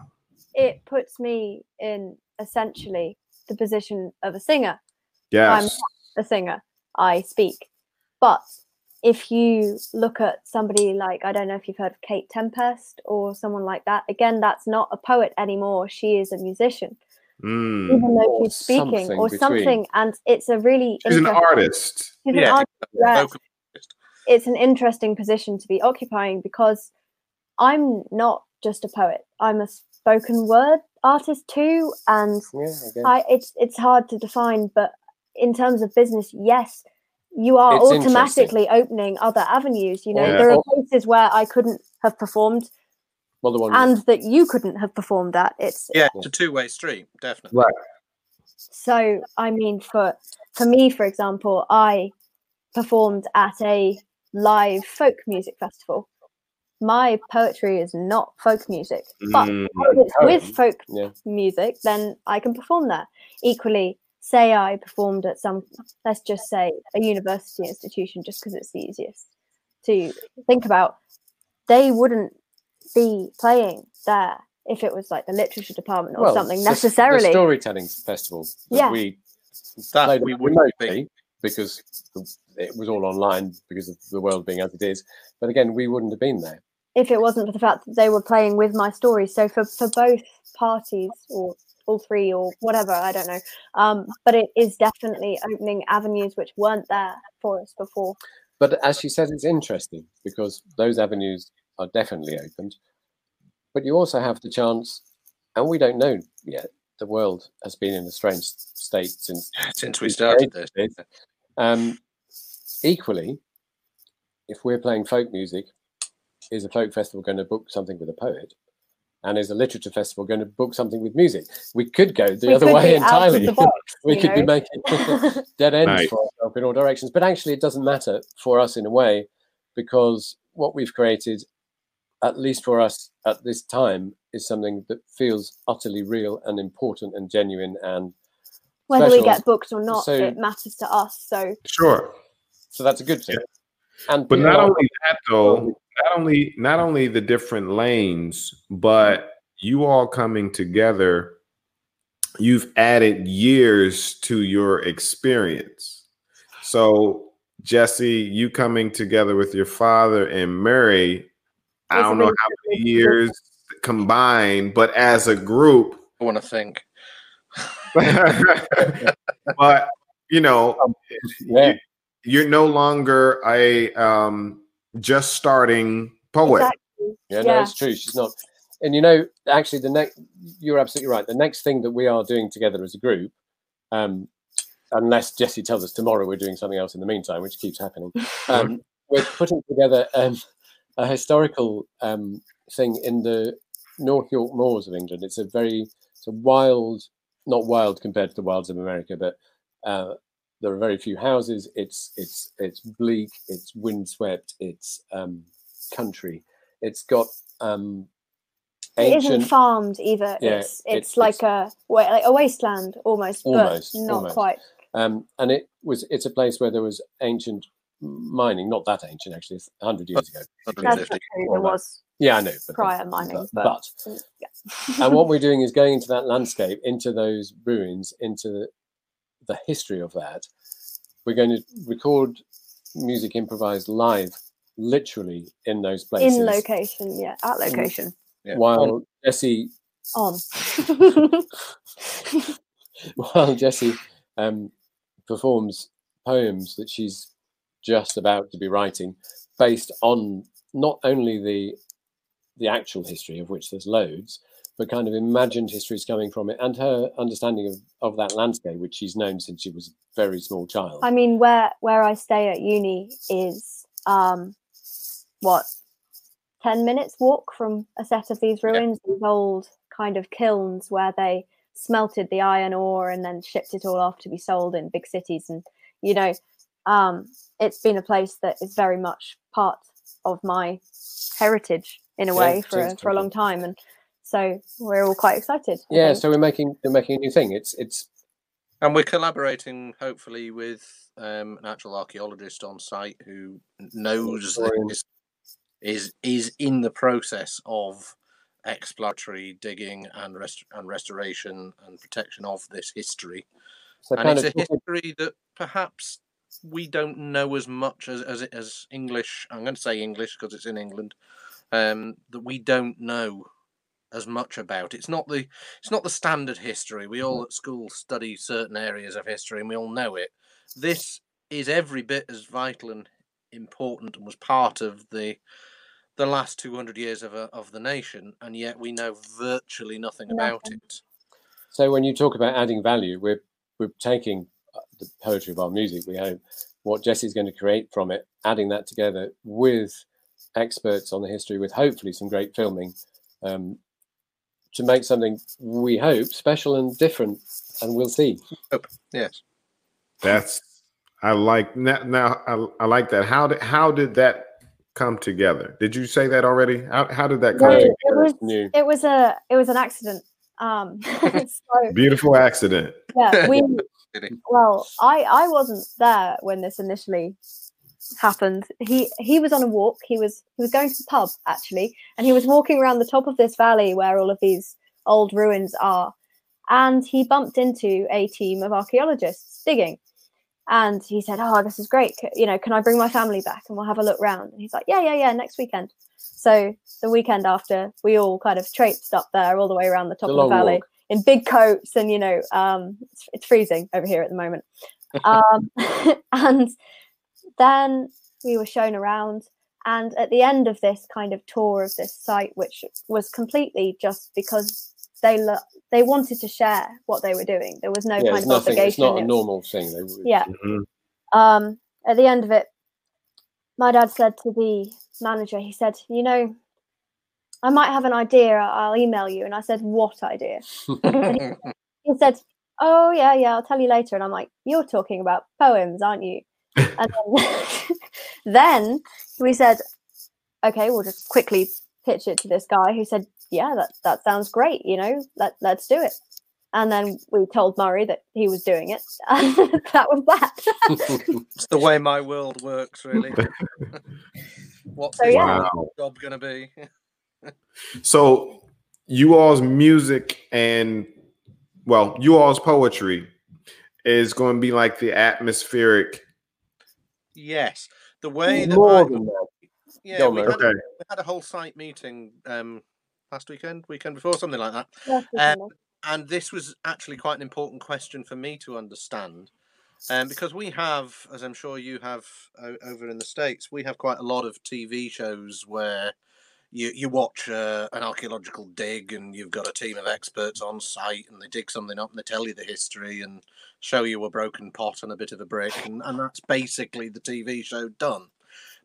it puts me in essentially the position of a singer. Yes. A singer. I speak. But if you look at somebody like, I don't know if you've heard of Kate Tempest or someone like that, again, that's not a poet anymore. She is a musician, Mm. even though she's speaking something or between. something. And it's a really She's an artist. she's an Yeah, artist, yeah. It's an interesting position to be occupying because I'm not just a poet. I'm a spoken word artist too, and yeah, I. I it's it's hard to define, but in terms of business, yes, you are It's automatically opening other avenues. You know, Yeah. there are Oh. places where I couldn't have performed well, the one and that you couldn't have performed at. It's Yeah, it's a two-way street, definitely. Right. so I mean for for me, for example, I performed at a live folk music festival. My poetry is not folk music, but Mm. if it's with folk yeah. music, then I can perform there. Equally, say I performed at some, let's just say, a university institution, just because it's the easiest to think about. They wouldn't be playing there if it was like the literature department or Well, something the- necessarily. The storytelling festival that Yeah. we That played we wouldn't be. because it was all online because of the world being as it is. But again, we wouldn't have been there. if it wasn't for the fact that they were playing with my story. So for, for both parties or all three or whatever, I don't know. Um, but it is definitely opening avenues which weren't there for us before. But as she says it's interesting because those avenues are definitely opened. But you also have the chance, and we don't know yet. The world has been in a strange state since (laughs) Since we started this. Um, equally, if we're playing folk music, is a folk festival going to book something with a poet? And is a literature festival going to book something with music? We could go the We other way be out of entirely. (laughs) box, we you could be making (laughs) dead ends Nice. for ourselves in all directions. But actually, it doesn't matter for us in a way because what we've created, at least for us at this time, is something that feels utterly real and important and genuine. And Whether we get booked or not, So- it matters to us. So Sure. so that's a good thing. And But not only that though, not only not only the different lanes, but you all coming together, you've added years to your experience. So Jesse, you coming together with your father and Mary, I don't know how many years combined, but as a group, I want to think. (laughs) but you know, yeah, you're no longer a um just starting poet. exactly. yeah, no, it's true. She's not. And you know, actually, the next you're absolutely right. The next thing that we are doing together as a group, um, unless Jesse tells us tomorrow we're doing something else in the meantime, which keeps happening, um, (laughs) we're putting together um, a historical um, thing in the North York Moors of England. It's a very it's a wild, not wild compared to the wilds of America, but uh, there are very few houses. It's it's it's bleak. It's windswept. It's um, country. It's got um, It isn't farmed either. Yeah, it's, it- it's like a like a wasteland almost, Almost, but not almost. quite. Um, and it was it's a place where there was ancient mining, not that ancient actually, it's hundred years ago. That's true. There was Yeah, I know. But, prior mining, but, but, but (laughs) yeah. and what we're doing is going into that landscape, into those ruins, into the, the history of that. We're going to record music improvised live, literally in those places. in location, yeah, at location. Yeah. While Jesse, On. (laughs) while Jesse um, performs poems that she's just about to be writing, based on not only the the actual history of which there's loads, but kind of imagined histories coming from it, and her understanding of, of that landscape, which she's known since she was a very small child. I mean, where where I stay at uni is um, what ten minutes walk from a set of these ruins, these old kind of kilns where they smelted the iron ore and then shipped it all off to be sold in big cities. And you know, um, it's been a place that is very much part of my heritage in a Yeah, way for a, for a long time, and so we're all quite excited. I yeah, think. so we're making we're making a new thing. It's it's And we're collaborating, hopefully, with um, an actual archaeologist on site who knows Historian. this, is is in the process of exploratory digging and rest- and restoration and protection of this history. so and it's of a history that perhaps we don't know as much as as, as English. I'm going to say English because it's in England. Um, that we don't know as much about. It's not the it's not the standard history. We all at school study certain areas of history and we all know it. This is every bit as vital and important and was part of the the last 200 years of, a, of the nation and yet we know virtually nothing about it So when you talk about adding value, we're we're taking uh, the poetry of our music. We hope what Jesse's going to create from it, adding that together with experts on the history, with hopefully some great filming, um, to make something we hope special and different. And we'll see. yes That's I like now. now I, I like that. How did how did that come together? Did you say that already? How, how did that come No, together? it was New. it was a it was an accident. Um, (laughs) so Beautiful accident. yeah, we (laughs) well, I I wasn't there when this initially happened. He he was on a walk. He was he was going to the pub actually, and he was walking around the top of this valley where all of these old ruins are, and he bumped into a team of archaeologists digging. And he said, "Oh, this is great. You know, can I bring my family back and we'll have a look round?" And he's like, "Yeah, yeah, yeah, next weekend." So the weekend after, we all kind of traipsed up there all the way around the top of the valley walk. in big coats, and you know, um, it's, it's freezing over here at the moment. (laughs) Um, (laughs) and then we were shown around, and at the end of this kind of tour of this site, which was completely just because they lo- they wanted to share what they were doing. There was no yeah, kind of nothing. obligation. It's not a normal thing. They, would- yeah. Mhm. um, at the end of it, my dad said to the manager, he said, You know, I might have an idea. I'll email you. And I said, What idea? (laughs) He said, Oh, yeah, yeah, I'll tell you later. And I'm like, You're talking about poems, aren't you? Um, and (laughs) then, then we said, Okay, we'll just quickly pitch it to this guy who said, Yeah, that, that sounds great. You know, let, let's do it. And then we told Murray that he was doing it. And (laughs) that was that. (laughs) It's the way my world works, really. What's So, yeah. Wow. job going to be? So you all's music and well, you all's poetry is going to be like the atmospheric. Yes, the way that I, that. yeah, we had, Okay. we had a whole site meeting um, last weekend, weekend before, something like that. Uh, and this was actually quite an important question for me to understand um, because we have as i'm sure you have o- over in the states we have quite a lot of tv shows where you, you watch uh, an archaeological dig and you've got a team of experts on site and they dig something up and they tell you the history and show you a broken pot and a bit of a brick and, and that's basically the tv show done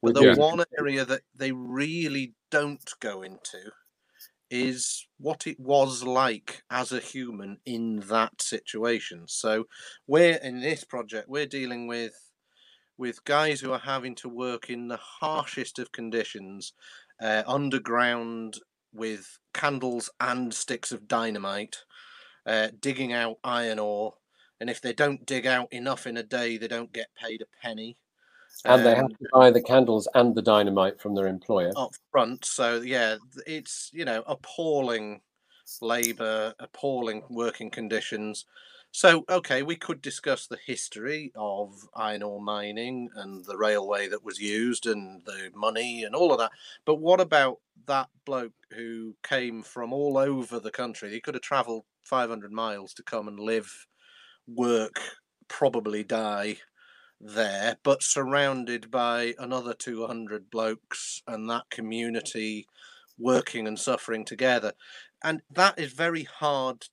but the music. one area that they really don't go into is what it was like as a human in that situation. So we're in this project, we're dealing with with guys who are having to work in the harshest of conditions, uh, underground with candles and sticks of dynamite, uh, digging out iron ore. And if they don't dig out enough in a day, they don't get paid a penny. And they have Um, to buy the candles and the dynamite from their employer. up front. So yeah, it's you know appalling labour, appalling working conditions. So okay, we could discuss the history of iron ore mining and the railway that was used and the money and all of that. But what about that bloke who came from all over the country? He could have travelled 500 miles to come and live, work, probably die there, but surrounded by another 200 blokes and that community working and suffering together. And that is very hard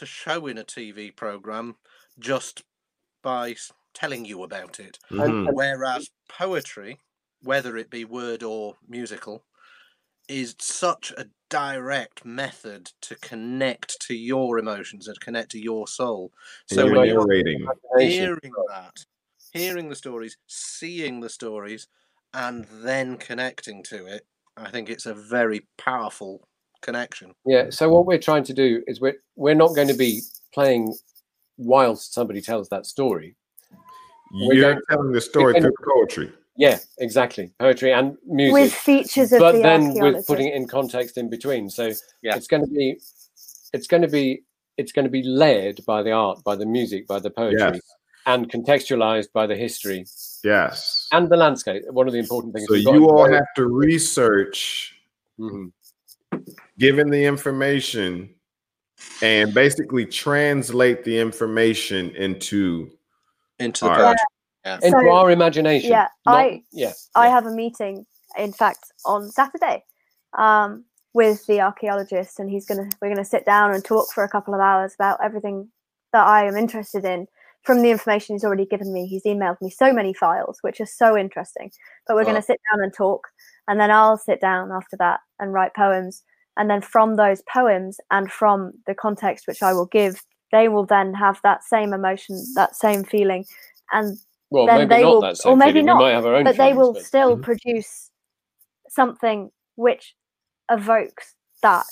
to show in a TV program just by telling you about it. Mhm. Whereas poetry, whether it be word or musical, is such a direct method to connect to your emotions and connect to your soul. So You're when you're narrating. Imagination. hearing that, hearing the stories, seeing the stories, and then connecting to it, I think it's a very powerful connection. Yeah. So what we're trying to do is we're we're not going to be playing whilst somebody tells that story. We're You're going- telling the story through poetry. Yeah, exactly. Poetry and music. with features of but the then with archaeologist. putting it in context in between. So Yeah. it's going to be, it's going to be, it's going to be layered by the art, by the music, by the poetry, Yes. and contextualized by the history Yes. and the landscape. One of the important things. So you all have to research, Mhm. Given the information, and basically translate the information into. Into the All right. poetry. Yeah. into So, our imagination. yeah, not- I- yeah, I yeah. have a meeting, in fact, on Saturday, um, with the archaeologist, and he's gonna we're gonna sit down and talk for a couple of hours about everything that I am interested in. From the information he's already given me, he's emailed me so many files, which are so interesting. But we're Oh. gonna sit down and talk, and then I'll sit down after that and write poems, and then from those poems and from the context which I will give, they will then have that same emotion, that same feeling, and Well, then maybe they not will- that same or maybe feeling. not, We might have our own but they will but- still Mhm. produce something which evokes that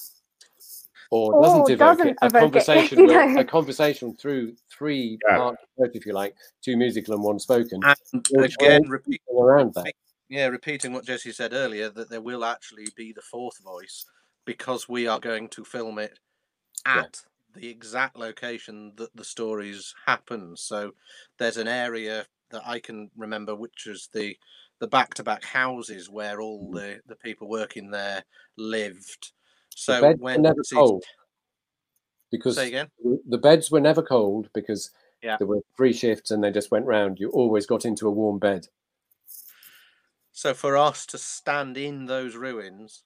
or Or doesn't evoke doesn't it, a evoke it, (laughs) conversation, you will- know. a conversation through three Yeah. parts, if you like, two musical and one spoken, And again, all repeat, around that. yeah, repeating what Jesse said earlier, that there will actually be the fourth voice because we are going to film it Yeah. at the exact location that the stories happen. So there's an area that I can remember, which is the the back-to-back houses where all mm. the the people working there lived. The So were when never cold because the beds were never cold because Yeah. there were three shifts and they just went round. You always got into a warm bed. So for us to stand in those ruins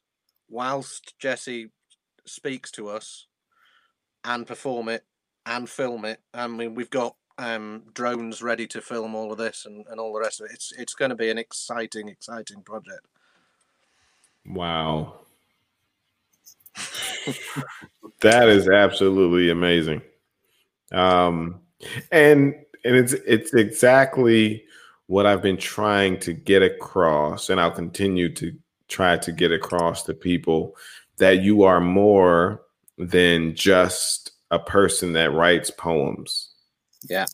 whilst Jesse speaks to us and perform it and film it, I mean we've got um, drones ready to film all of this and, and all the rest of it. It's it's going to be an exciting, exciting project. Wow. that is absolutely amazing. Um and and it's it's exactly what I've been trying to get across and I'll continue to try to get across to people that you are more than just a person that writes poems. Yeah.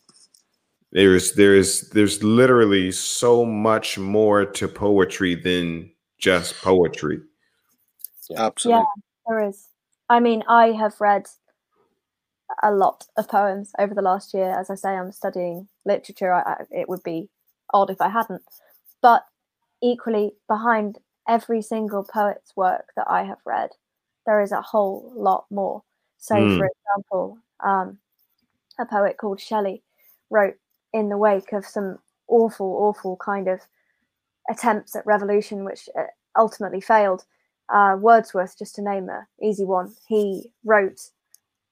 There's there's there's literally so much more to poetry than just poetry. Absolutely. Yeah, There is. I mean, I have read a lot of poems over the last year. As I say, I'm studying literature. I, I, it would be odd if I hadn't. But equally, behind every single poet's work that I have read, there is a whole lot more. So, Mm. for example, um, a poet called Shelley wrote in the wake of some awful, awful kind of attempts at revolution, which uh, ultimately failed uh, Wordsworth, just to name a easy one, he wrote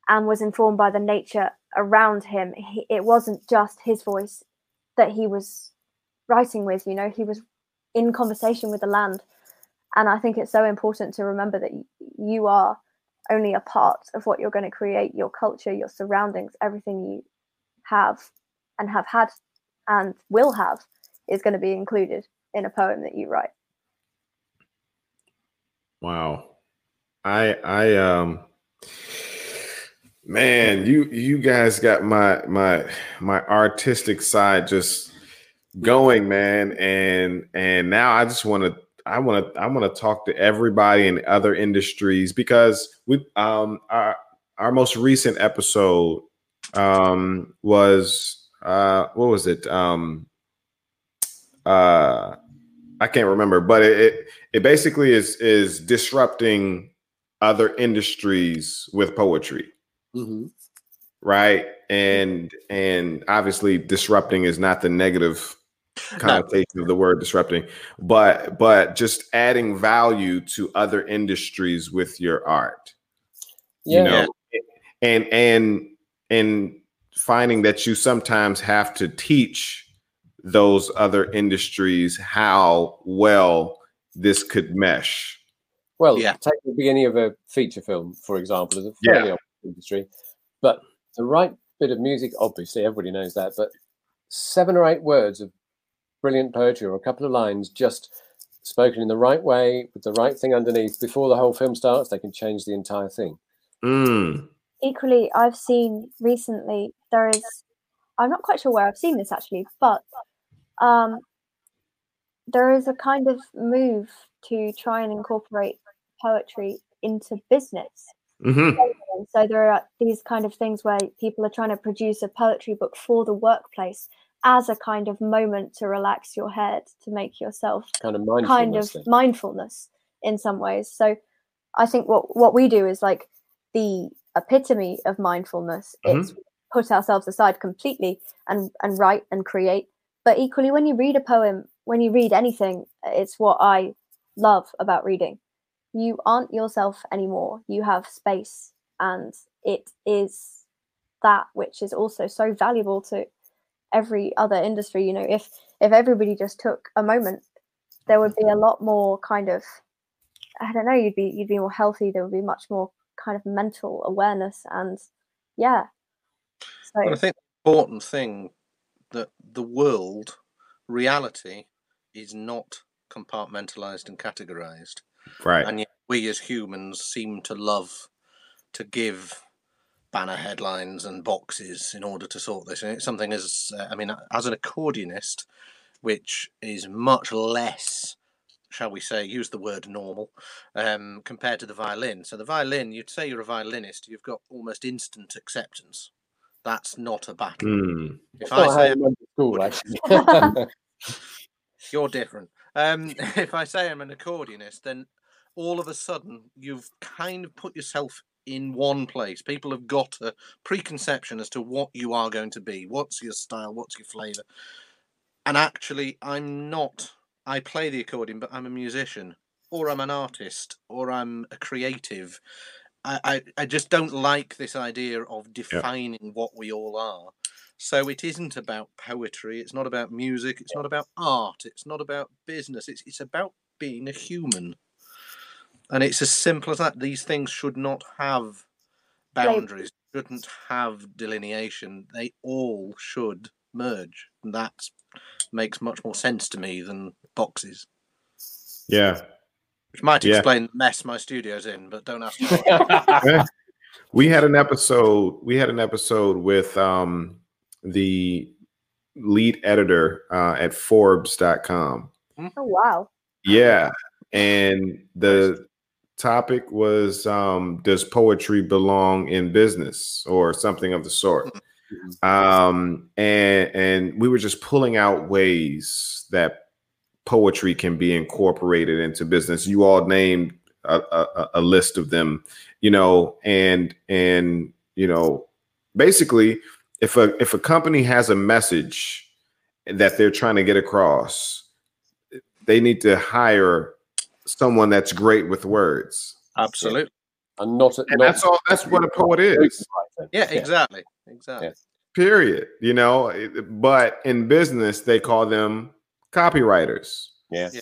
and was informed by the nature around him. He, it wasn't just his voice that he was writing with, you know, he was in conversation with the land. And I think it's so important to remember that you are only a part of what you're going to create, your culture, your surroundings, everything you have and have had and will have is going to be included in a poem that you write. Wow. I I um man, you you guys got my my my artistic side just going, man. And and now I just want to I want to I want to talk to everybody in other industries because we um our our most recent episode um was uh what was it? Um uh I can't remember, but it, it it basically is is disrupting other industries with poetry Mhm. right and and obviously disrupting is not the negative connotation of the word disrupting but but just adding value to other industries with your art Yeah. you know and and and finding that you sometimes have to teach those other industries how well this could mesh Well, Yeah. take the beginning of a feature film, for example, as a Yeah. fairly old industry, but the right bit of music, obviously, everybody knows that, but seven or eight words of brilliant poetry or a couple of lines just spoken in the right way with the right thing underneath before the whole film starts, they can change the entire thing. Mm. equally i've seen recently there is i'm not quite sure where i've seen this actually but um there is a kind of move to try and incorporate poetry into business Mhm. So there are these kind of things where people are trying to produce a poetry book for the workplace as a kind of moment to relax your head to make yourself Kind of kind mindfulness. of thing. mindfulness in some ways. So I think what what we do is like the epitome of mindfulness. It's mm-hmm. put ourselves aside completely and and write and create. But equally, when you read a poem, when you read anything, it's what I love about reading. You aren't yourself anymore. You have space, and it is that which is also so valuable to every other industry. You know, if if everybody just took a moment there would be a lot more kind of I don't know, you'd be you'd be more healthy, there would be much more kind of mental awareness and yeah. So Well, I think the important thing that the world, reality, is not compartmentalized and categorized. right And yet we as humans seem to love to give banner headlines and boxes in order to sort this. And it's something as uh, I mean, as an accordionist, which is much less, shall we say, use the word normal, um, compared to the violin. So the violin, you'd say you're a violinist, you've got almost instant acceptance. That's not a battle. Mm. If That's I say you went to school, (laughs) actually. you're different. Um, (laughs) if I say I'm an accordionist, then all of a sudden you've kind of put yourself in one place. People have got a preconception as to what you are going to be. What's your style? What's your flavor? And actually, I'm not. I play the accordion, but I'm a musician, or I'm an artist, or I'm a creative. I, I, I just don't like this idea of defining what we all are. So it isn't about poetry. It's not about music. It's not about art. It's not about business. It's it's about being a human. And it's as simple as that. These things should not have boundaries. Shouldn't have delineation. They all should merge. And that makes much more sense to me than boxes. Yeah. Which might Yeah. explain the mess my studio's in, but don't ask me. (laughs) we had an episode we had an episode with um the lead editor uh at forbes.com Oh wow. yeah and the topic was um does poetry belong in business or something of the sort? Um and and we were just pulling out ways that poetry can be incorporated into business. You all named a, a, a list of them you know and and you know basically if a if a company has a message that they're trying to get across they need to hire someone that's great with words Absolutely. and not, and not that's all that's what a poet is Yeah, exactly. Exactly. period you know but in business they call them copywriters Yeah. Yeah.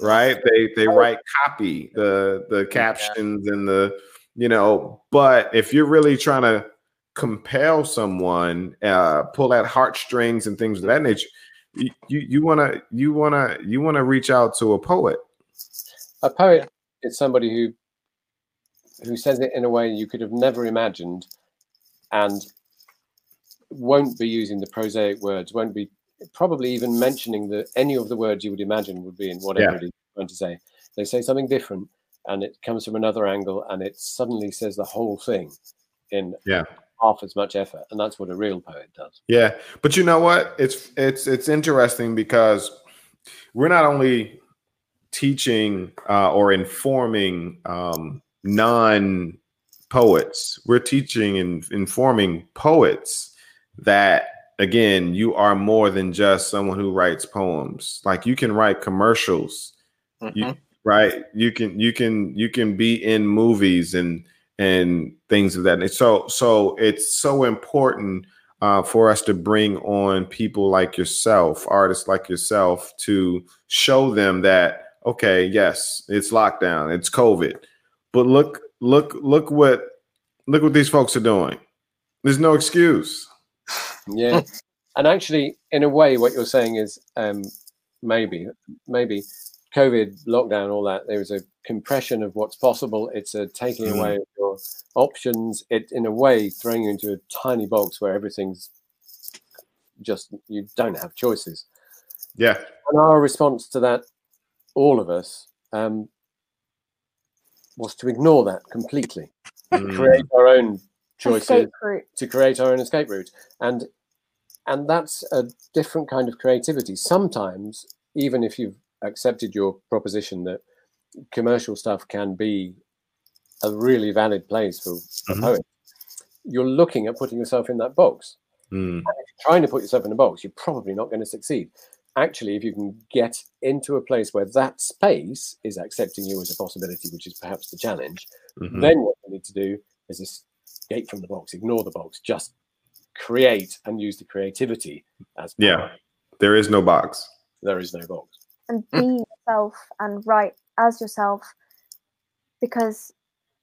right they they write copy the the captions and the you know but if you're really trying to compel someone uh pull at heartstrings and things of that nature you you want to you want to you want to reach out to a poet A poet is somebody who who says it in a way you could have never imagined and won't be using the prosaic words, won't be probably even mentioning the any of the words you would imagine would be in whatever Yeah. it is trying to say. They say something different and it comes from another angle and it suddenly says the whole thing in Yeah. half as much effort. And that's what a real poet does. Yeah, but you know what? It's it's it's interesting because we're not only teaching uh, or informing um, non poets, we're teaching and informing poets that again, you are more than just someone who writes poems. Like you can write commercials Mhm. right you can you can you can be in movies and and things of that nature so so it's so important uh, for us to bring on people like yourself artists like yourself to show them that okay yes it's lockdown it's covid but look look look what look what these folks are doing there's no excuse (sighs) Yeah. and actually, in a way, what you're saying is um, maybe, maybe COVID, lockdown, all that, there is a compression of what's possible. It's a taking Mhm. away of your options. It, in a way, throwing you into a tiny box where everything's just, you don't have choices. yeah And our response to that, all of us, um, was to ignore that completely, Mm. create our own choices to create our own escape route and and that's a different kind of creativity sometimes even if you've accepted your proposition that commercial stuff can be a really valid place for a Mhm. poet you're looking at putting yourself in that box Mm. trying to put yourself in a box you're probably not going to succeed actually if you can get into a place where that space is accepting you as a possibility which is perhaps the challenge Mhm. then what you need to do is escape from the box, ignore the box, just create and use the creativity as Yeah. there is no box There is no box. and be yourself and write as yourself because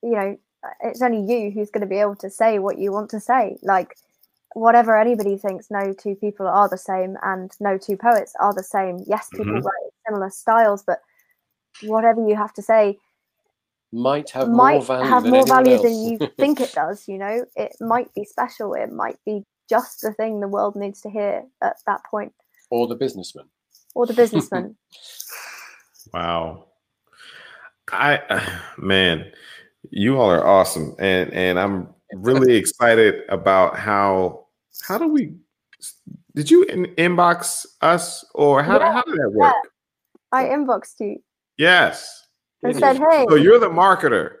you know it's only you who's going to be able to say what you want to say like whatever anybody thinks no two people are the same and no two poets are the same yes people Mhm. write similar styles but whatever you have to say might have might more value have than more value than you think it (laughs) does. You know, it might be special. It might be just the thing the world needs to hear at that point, or the businessman. or the businessman. (laughs) Wow. I (sighs) man, you all are awesome, and and I'm (laughs) really excited about how how do we did you in, inbox us or how, Yeah, how did that work? I inboxed you Yes. and said, "Hey, So you're the marketer.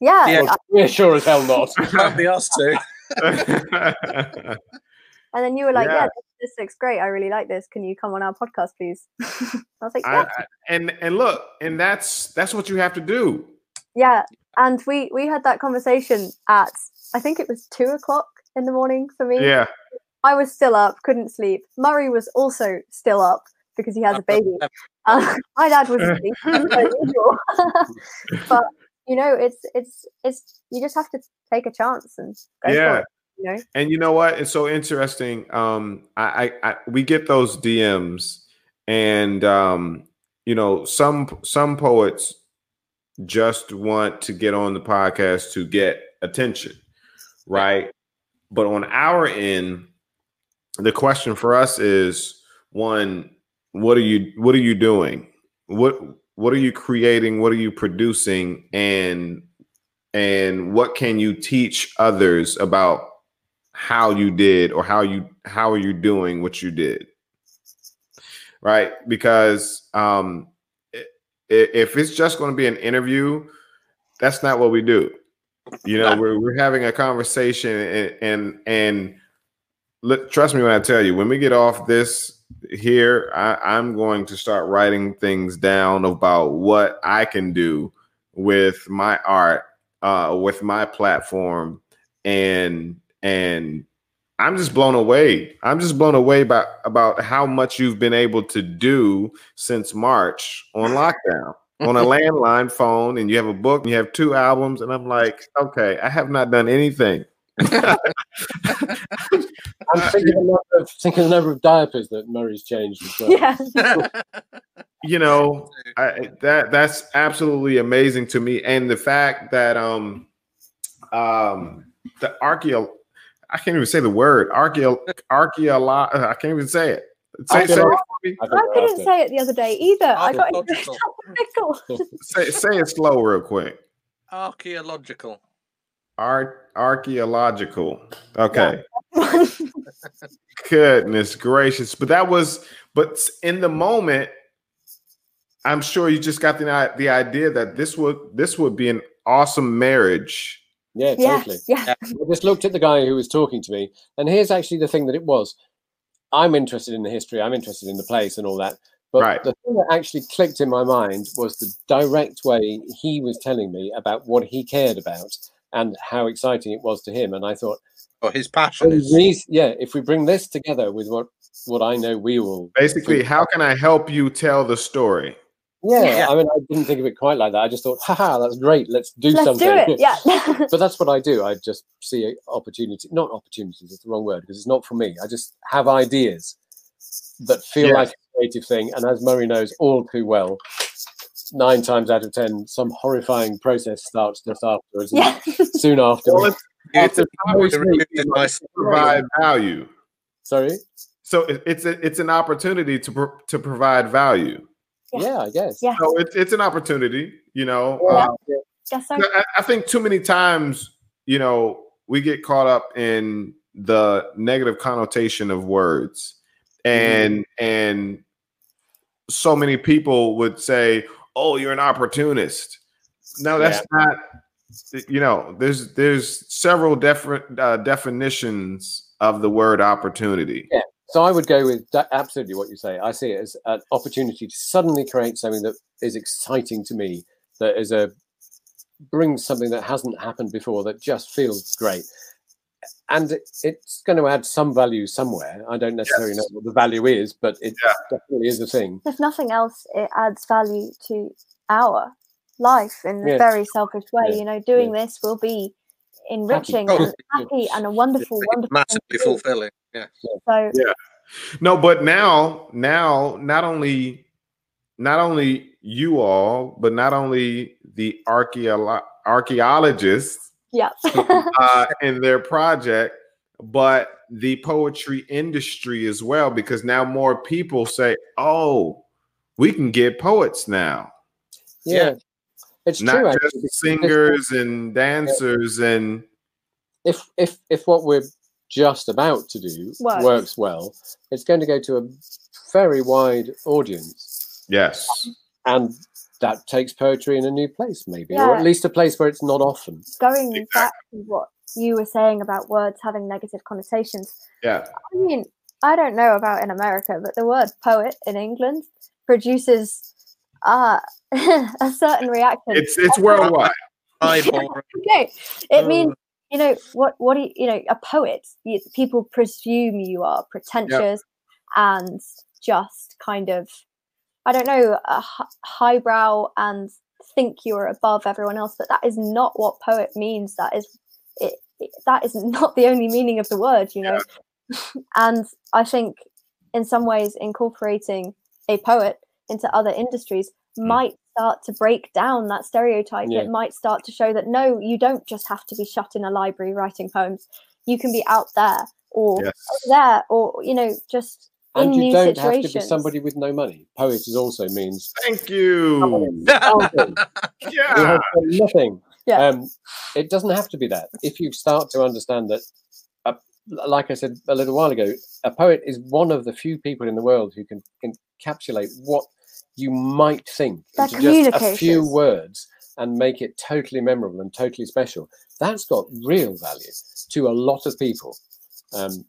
yeah, Yeah. Yeah, sure as hell not. (laughs) Can't be us two. (laughs) and then you were like, Yeah. yeah, this, this looks great. I really like this. Can you come on our podcast, please?" (laughs) I was like, I, I- and and look, and that's that's what you have to do. yeah. And we we had that conversation at I think it was two o'clock in the morning for me. Yeah. I was still up, couldn't sleep. Murray was also still up because he has a baby. (laughs) Uh, my dad was (laughs) asleep, (laughs) but you know, it's it's it's you just have to take a chance and go Yeah. for it. You know, And you know what? It's so interesting. Um, I, I, I we get those DMs, and um, you know, some some poets just want to get on the podcast to get attention, right? But on our end, the question for us is one: What are you What are you doing? What What are you creating? What are you producing? And and what can you teach others about how you did or how you how are you doing what you did right because um if it's just going to be an interview that's not what we do you know we're, we're having a conversation and and and look, trust me when i tell you when we get off this here I, i'm going to start writing things down about what i can do with my art uh with my platform and and I'm just blown away. I'm just blown away by about how much you've been able to do since March on lockdown on a landline phone, and you have a book, and you have two albums, and I'm like, okay, I have not done anything. (laughs) I'm thinking, the number of, thinking the number of diapers that Murray's changed as well. yeah, (laughs) you know, I, that that's absolutely amazing to me, and the fact that um um the archeo I can't even say the word archeo archeolo I can't even say it. Say, say, it for me. I, I couldn't after. say it the other day either. I got into Archaeological. pickle. (laughs) (laughs) say say it slow real quick. Archaeological. Art archaeological. Okay. (laughs) Goodness gracious. But that was but in the moment, I'm sure you just got the the idea that this would this would be an awesome marriage. Yeah, yeah, totally. yeah, I just looked at the guy who was talking to me, and here's actually the thing that it was. I'm interested in the history, I'm interested in the place and all that. But Right. the thing that actually clicked in my mind was the direct way he was telling me about what he cared about and how exciting it was to him. And I thought, Or his passion oh, is. these- yeah, if we bring this together with what what I know we will Basically, how can I help you tell the story? Yeah, Yeah. I mean, I didn't think of it quite like that. I just thought, haha, that's great. Let's do something. let's something. do it. Yeah, (laughs) but that's what I do. I just see opportunity, not opportunities, it's the wrong word because it's not for me. I just have ideas that feel Yeah. like a creative thing. And as Murray knows all too well, nine times out of 10, some horrifying process starts just afterwards. yeah. (laughs) Soon after. Well, it's, (laughs) it's an It's opportunity really nice. provide value. Sorry? So it's a, it's an opportunity to pro- to provide value. Yeah. Yeah, I guess. Yeah. So it's it's an opportunity, you know. Yeah. uh, Yes, so. I, I think too many times, you know, we get caught up in the negative connotation of words, and and so many people would say, "Oh, you're an opportunist." No, that's not. You know, there's there's several different uh, definitions of the word opportunity. Yeah. So I would go with that, absolutely what you say. I see it as an opportunity to suddenly create something that is exciting to me, that is a brings something that hasn't happened before that just feels great. And it's going to add some value somewhere. I don't necessarily Yes. know what the value is, but it Yeah. definitely is a thing. if nothing else, it adds value to our life in a Yes. very selfish way. Yeah. You know, doing this will be enriching Oh, and happy and a wonderful, It's wonderful. massively fulfilling. Yeah. So yeah, No, but now, now, not only, not only you all, but not only the archeolo- archaeologists Yeah. (laughs) uh, in their project, but the poetry industry as well, because now more people say, "Oh, we can get poets now, Yeah, it's not true. just actually, singers and dancers." And If if if what we're just about to do Works. works well, it's going to go to a very wide audience, yes, and that takes poetry in a new place, maybe, or at least a place where it's not often. Going Exactly. back to what you were saying about words having negative connotations, yeah, I mean, I don't know about in America, but the word poet in England produces uh, (laughs) a certain reaction. it's it's worldwide. Eyeball. (laughs) okay, it Uh. means you know what? What do you, you know? A poet. You, people presume you are pretentious and just kind of, I don't know, a highbrow and think you're above everyone else. But that is not what poet means. That is it. it that is (laughs) not the only meaning of the word. You know, and I think in some ways incorporating a poet into other industries might start to break down that stereotype. Yeah. It might start to show that no, you don't just have to be shut in a library writing poems. You can be out there or Yes, there or you know just And in you new don't situations. have to be somebody with no money. Poet is also means thank you. nothing. You Yeah, have nothing. Yeah. Um, it doesn't have to be that. If you start to understand that, uh, like I said a little while ago, a poet is one of the few people in the world who can encapsulate what you might think They're into just a few words and make it totally memorable and totally special. That's got real value to a lot of people. Um,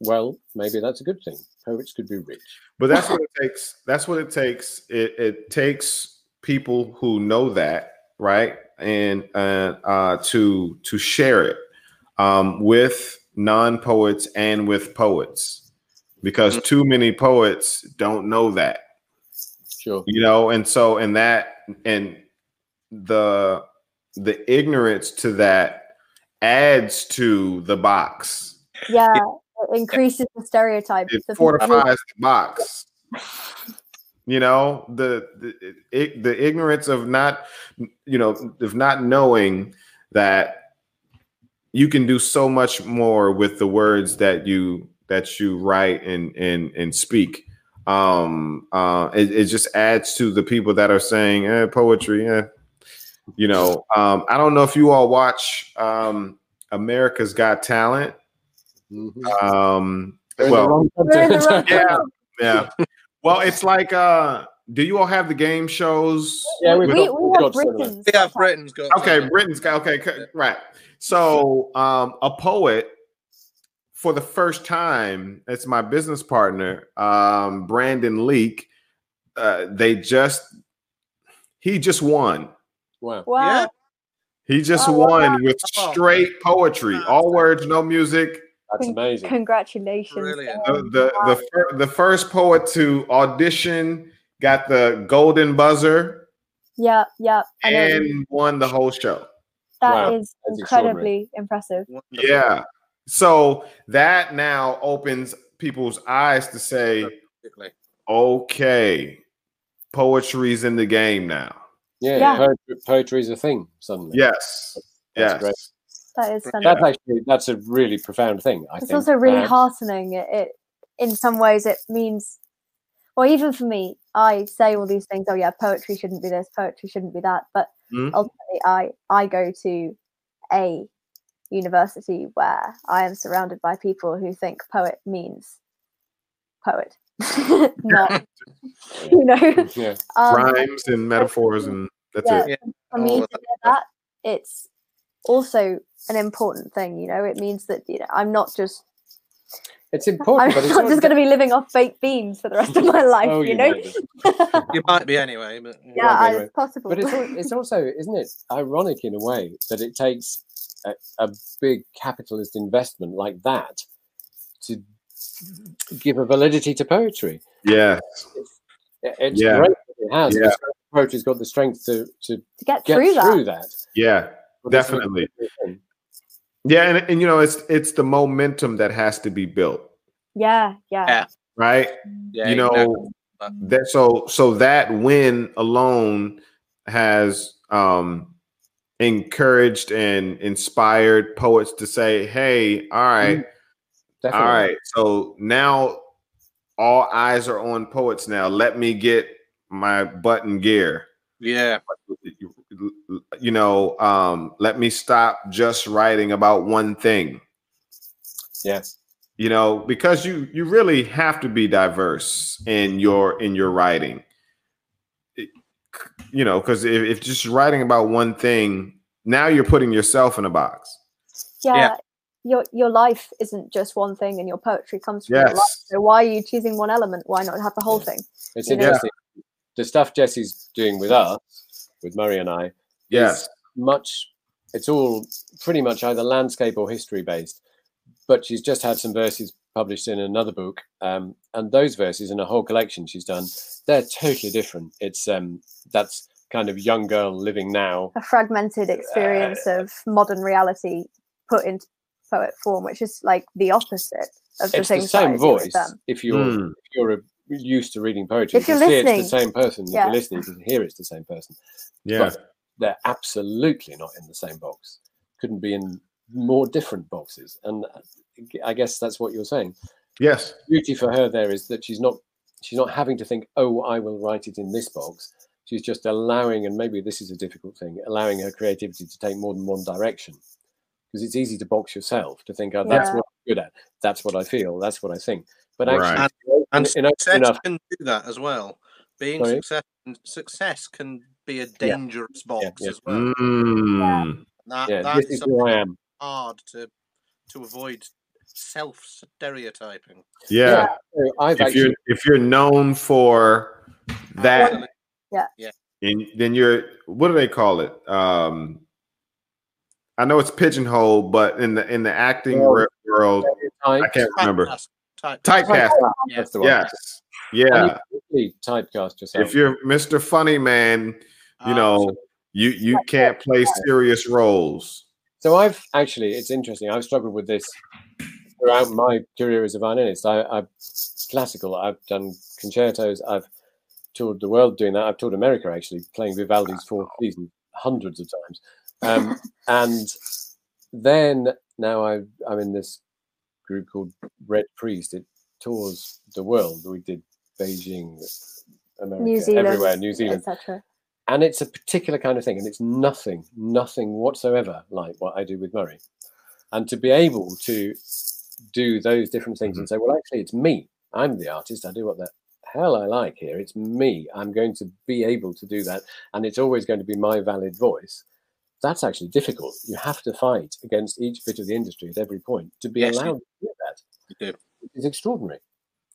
well, maybe that's a good thing. Poets could be rich. but that's what it takes. That's what it takes. It it takes people who know that, right, and uh, uh, to to share it um, with non poets and with poets, because too many poets don't know that. Sure. you know and so and that and the the ignorance to that adds to the box yeah, it increases the stereotype. it The people- fortifies the box you know the the, it, the ignorance of not you know of not knowing that you can do so much more with the words that you that you write and and and speak um uh it, it just adds to the people that are saying eh, poetry eh. you know um i don't know if you all watch um america's got talent Mhm. um They're in the well wrong We're in the wrong continent. yeah yeah well it's like uh do you all have the game shows Yeah, we've we, we we've have. Britain's Yeah, Got Talent. Britain's got. okay something. britain's got okay c- right so um a poet for the first time it's my business partner um Brandon Leake uh they just he just won Wow. Wow. Yeah. he just Oh, won wow. with straight poetry all words no music That's amazing. Congratulations. Brilliant. the the, the, fir- the first poet to audition got the golden buzzer Yeah, yeah. I and won the whole show That Wow, is that's incredibly impressive. Wonderful. Yeah. So that now opens people's eyes to say, okay, poetry's in the game now. Yeah, Yeah. Poetry, poetry is a thing suddenly. Yes. That's yes. great. That is That's. That's actually that's a really profound thing. I it's think. also really And heartening. It, it, in some ways, it means, well, even for me, I say all these things. Oh yeah, poetry shouldn't be this, poetry shouldn't be that. But Mhm. ultimately, I I go to a university where I am surrounded by people who think poet means poet, (laughs) not (laughs) you know. Yeah. Um, Rhymes and metaphors and that's yeah, it. For me to that hear that it's also an important thing you know it means that you know i'm not just It's important. i'm important, but it's not not just going to be living off baked beans for the rest of my (laughs) life Oh, you you know might. You might be anyway, but yeah Well, I- anyway. it's possible But it's it's also, isn't it, ironic in a way that it takes a, a big capitalist investment like that to give a validity to poetry. Yeah. It- It's Yeah. great that it has. Yeah. It's great that Poetry's got the strength to to to get, get through, through, that that. Yeah. But Definitely. Yeah. And, and you know, it's it's the momentum that has to be built, yeah yeah Yeah. right? yeah, you know, exactly. that so so that win alone has um encouraged and inspired poets to say, "Hey, all right, Definitely. all right. So now all eyes are on poets. Now let me get my button gear. Yeah. You know, um, let me stop just writing about one thing. Yes, You know, because you you really have to be diverse in your in your writing. It- you know, because if, if just writing about one thing, now you're putting yourself in a box. yeah, your your life isn't just one thing, and your poetry comes from your life. So why are you choosing one element? Why not have the whole thing? It's You know? interesting. The stuff Jesse's doing with us, with Murray and I, Yes. is much. It's all pretty much either landscape or history based. But she's just had some verses published in another book, um, and those verses in a whole collection she's done, they're totally different. It's um, that's kind of young girl living now. A fragmented experience of modern reality put into poet form, which is like the opposite of the It's the things that I same voice. If you're Hmm. if you're a, used to reading poetry, If you you're can see it's the same person. If you're listening, you can hear it's the same person. Yeah. But they're absolutely not in the same box. Couldn't be in more different boxes. And I guess that's what you're saying. Yes. Beauty for her there is that she's not she's not having to think, oh, I will write it in this box. She's just allowing, and maybe this is a difficult thing, allowing her creativity to take more than one direction. Because it's easy to box yourself to think, oh, that's Yeah. what I'm good at, that's what I feel, that's what I think. But Right. actually, And in, in success enough, can do that as well. Being Sorry? success success can be a dangerous box yeah. as well. Mm. That, yeah, that this is is who I am. Hard to to avoid self stereotyping. Yeah. So I've If you're if you're known for that, Absolutely. and then you're what do they call it? Um, I know it's pigeonhole, but in the in the acting Well, re- world, I can't remember. Typecast- type- Typecast. that's the one. Yes. Yeah. typecast yourself. If you're Mr. Funny Man, you know, Absolutely. you you can't play serious roles. So I've actually, it's interesting. I've struggled with this throughout my career as a violinist. I, I've classical. I've done concertos. I've toured the world doing that. I've toured America actually, playing Vivaldi's Four Seasons hundreds of times. Um, (laughs) and then now I, I'm in this group called Red Priest. It tours the world. We did Beijing, America, New Zealand, everywhere, New Zealand etc. and it's a particular kind of thing and it's nothing nothing whatsoever like what i do with murray. And to be able to do those different things and mm-hmm. say well actually it's me. I'm the artist. I do what the hell i like here. It's me. I'm going to be able to do that and it's always going to be my valid voice. That's actually difficult. You have to fight against each bit of the industry at every point to be Yes, you allowed to do that. You do. it's extraordinary.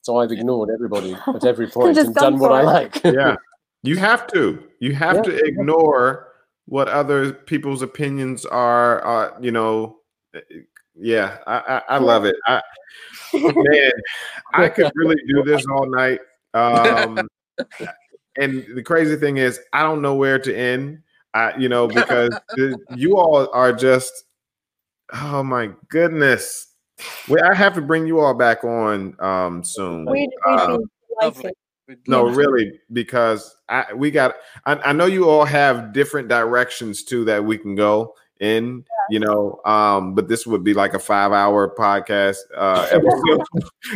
So i've ignored everybody at every (laughs) and gone done what for i like. Yeah. (laughs) You have to. You have Yeah. to ignore what other people's opinions are. Uh, you know, yeah, I, I, I love it. I, man, I could (laughs) really do this all night. Um, and the crazy thing is, I don't know where to end. I, you know, because the- you all are just, oh my goodness. We, I have to bring you all back on um, soon. Be Lovely. delighted. No, really, because I we got. I, I know you all have different directions too that we can go in. You know, um, but this would be like a five-hour podcast uh,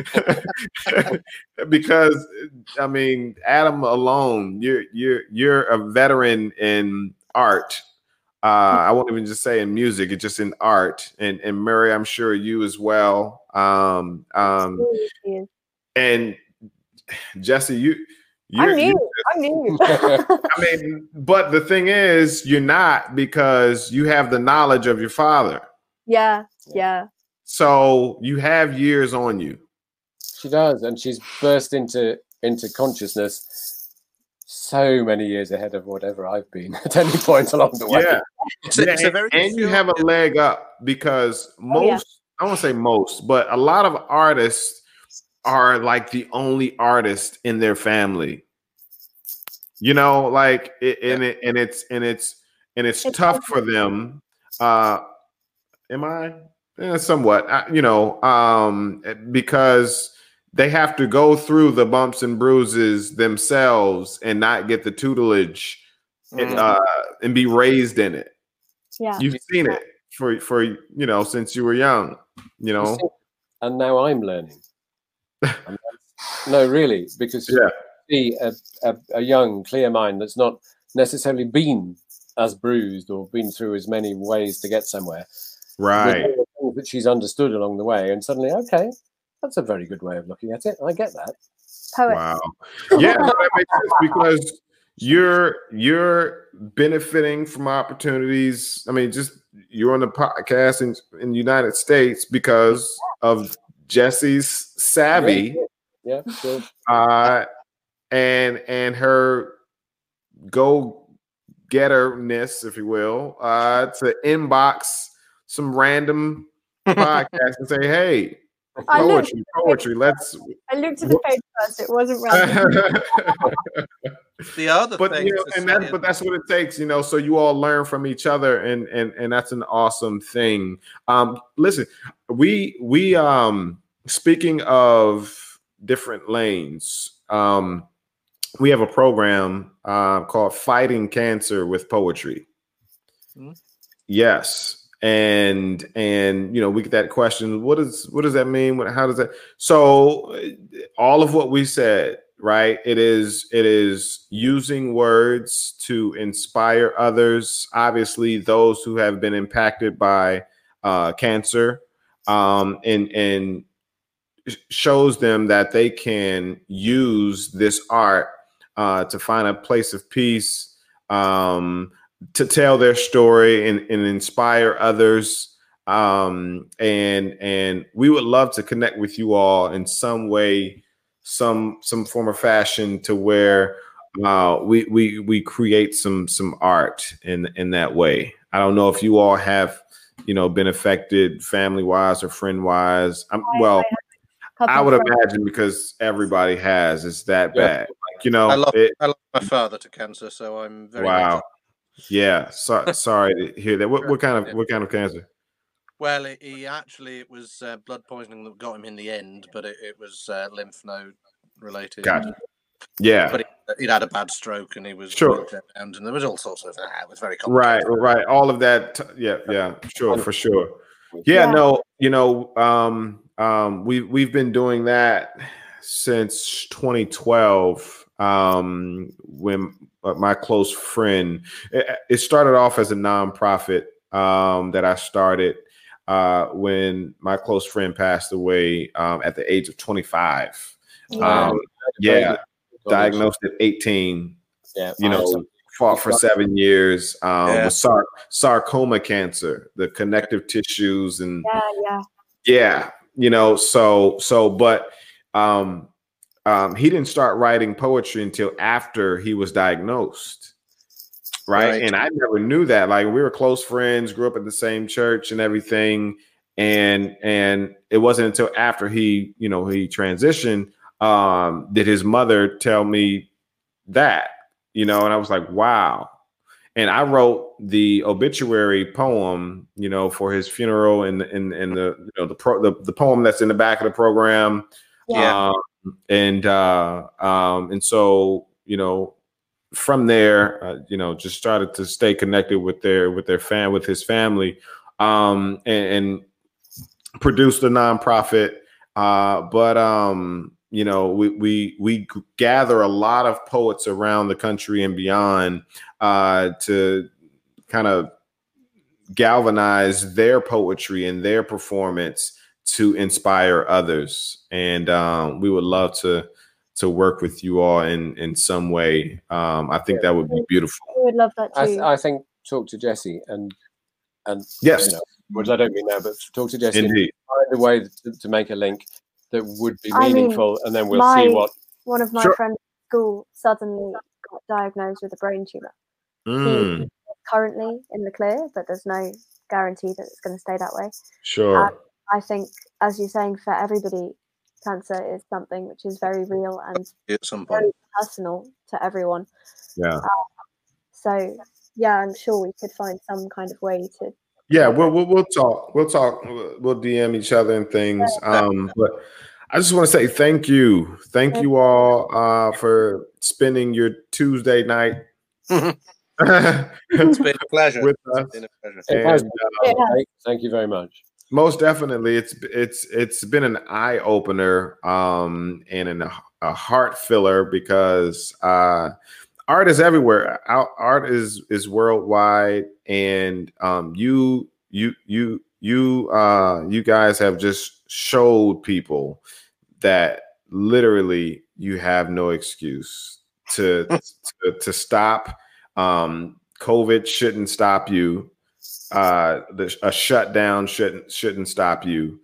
episode (laughs) because I mean, Adam alone, you're you're you're a veteran in art. Uh, I won't even just say in music; it's just in art. And and Murray, I'm sure you as well. Um, um, and Jesse, you, I'm you're, new. I'm new. I mean, but the thing is, you're not because you have the knowledge of your father. yeah, yeah. So you have years on you. She does, and she's burst into into consciousness so many years ahead of whatever I've been (laughs) at any point along the way. Yeah, It's a, it's a and, very and you have a leg up because most, Oh, yeah. I won't say most, but a lot of artists are like the only artist in their family. You know, like it, and it and it's and it's and it's It's tough for them. Uh, am I? Eh, somewhat, I, you know, um, because they have to go through the bumps and bruises themselves and not get the tutelage and, Mhm. uh, and be raised in it. Yeah. You've seen it for for you know since you were young. You know, and now I'm learning. And that's- no, really, because Yeah. you see a, a, a young, clear mind that's not necessarily been as bruised or been through as many ways to get somewhere. right? There's that she's understood along the way, and suddenly, okay, that's a very good way of looking at it. I get that. Poet. Wow. Yeah, no, that makes sense because you're you're benefiting from opportunities. I mean, just you're on the podcast in, in the United States because of Jesse's savvy Yeah, sure. uh and and her go getterness, if you will, uh to inbox some random (laughs) podcast and say, hey, poetry, poetry, let's I looked at the page first. It wasn't (laughs) random. The other but thing, you know, and say that, is- but that's what it takes, you know. So you all learn from each other, and and and that's an awesome thing. Um, listen, we we um speaking of different lanes, um, we have a program uh, called Fighting Cancer with Poetry. Mhm. Yes, and and you know we get that question. What does what does that mean? What, how does that? So all of what we said right it is it is using words to inspire others obviously those who have been impacted by uh, cancer um, and and shows them that they can use this art uh, to find a place of peace um, to tell their story and, and inspire others um, and and we would love to connect with you all in some way some some form of fashion to where uh, we we we create some some art in in that way. I don't know if you all have you know been affected family wise or friend wise. I'm well. Couple I would of imagine because everybody has. It's that Yeah. bad. Like you know. I lost, it- I lost my father to cancer, so I'm very wow. much- Yeah. So, (laughs) sorry to hear that. What, what kind of what kind of cancer? Well, it, he actually it was uh, blood poisoning that got him in the end, but it, it was uh, lymph node related. Gotcha. Yeah. But he, would had a bad stroke and he was Sure. wheelchair and there was all sorts of. Uh, it was very right complicated. right all of that t- yeah yeah sure for sure yeah, Yeah. no you know um um we we've been doing that since 2012 um when uh, my close friend it, it started off as a nonprofit um that i started uh when my close friend passed away um at the age of 25 Yeah. um yeah diagnosed at 18 Yeah, you know, fought for seven years um, Yeah. with sar- sarcoma cancer, the connective tissues, and yeah, yeah. yeah, you know, so so, but um, um, he didn't start writing poetry until after he was diagnosed, right? Right. And I never knew that. Like we were close friends, grew up at the same church and everything, and and it wasn't until after he, you know, he transitioned, um, did his mother tell me that you know, and I was like, wow. And I wrote the obituary poem, you know, for his funeral and and and the you know the pro the, the poem that's in the back of the program. Yeah. Um, and uh um and so, you know, from there, uh, you know, just started to stay connected with their with their fan with his family um and, and produced a nonprofit uh but um you know we we we gather a lot of poets around the country and beyond uh to kind of galvanize their poetry and their performance to inspire others. And um we would love to to work with you all in in some way. Um i think that would be beautiful. We would love that I, too. th- I think talk to Jesse and and yes. you know, which I don't mean now, but talk to Jesse and indeed. find a way to, to make a link that would be I mean, meaningful, and then we'll my- see what. One of my Sure. friends at school suddenly got diagnosed with a brain tumor. Mm, Currently in the clear, but there's no guarantee that it's going to stay that way. sure I think, as you're saying, for everybody, cancer is something which is very real and At some point. very personal to everyone. yeah So, yeah, I'm sure we could find some kind of way to. Yeah, we'll, we'll we'll talk. We'll talk. We'll we'll DM each other and things. Um, but I just want to say thank you. Thank you all uh, for spending your Tuesday night. it's been a pleasure. With us. It's been a pleasure. And, uh, Thank- Thank you very much. most definitely, it's it's it's been an eye opener um, and an, a heart filler because uh, art is everywhere. Art is is worldwide, and um, you you you you uh, you guys have just showed people that literally you have no excuse to to, to stop. Um, COVID shouldn't stop you. Uh, the, a shutdown shouldn't shouldn't stop you,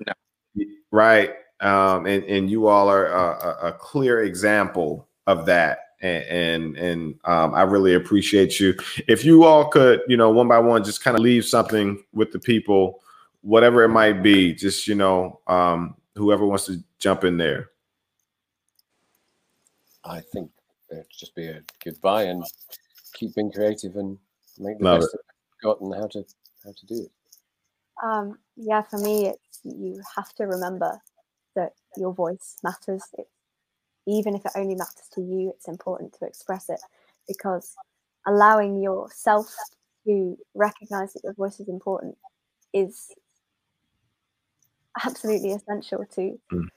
No. right? Um, and and you all are a, a- a clear example of that. And and, and um, I really appreciate you. If you all could, you know, one by one, just kind of leave something with the people, whatever it might be. Just you know, um, whoever wants to jump in there. I think it'd just be a goodbye and keep being creative and make the Love best of forgotten how to how to do it. Um, yeah, for me, it's you have to remember that your voice matters. It, even if it only matters to you, it's important to express it because allowing yourself to recognize that your voice is important is absolutely essential to Mm.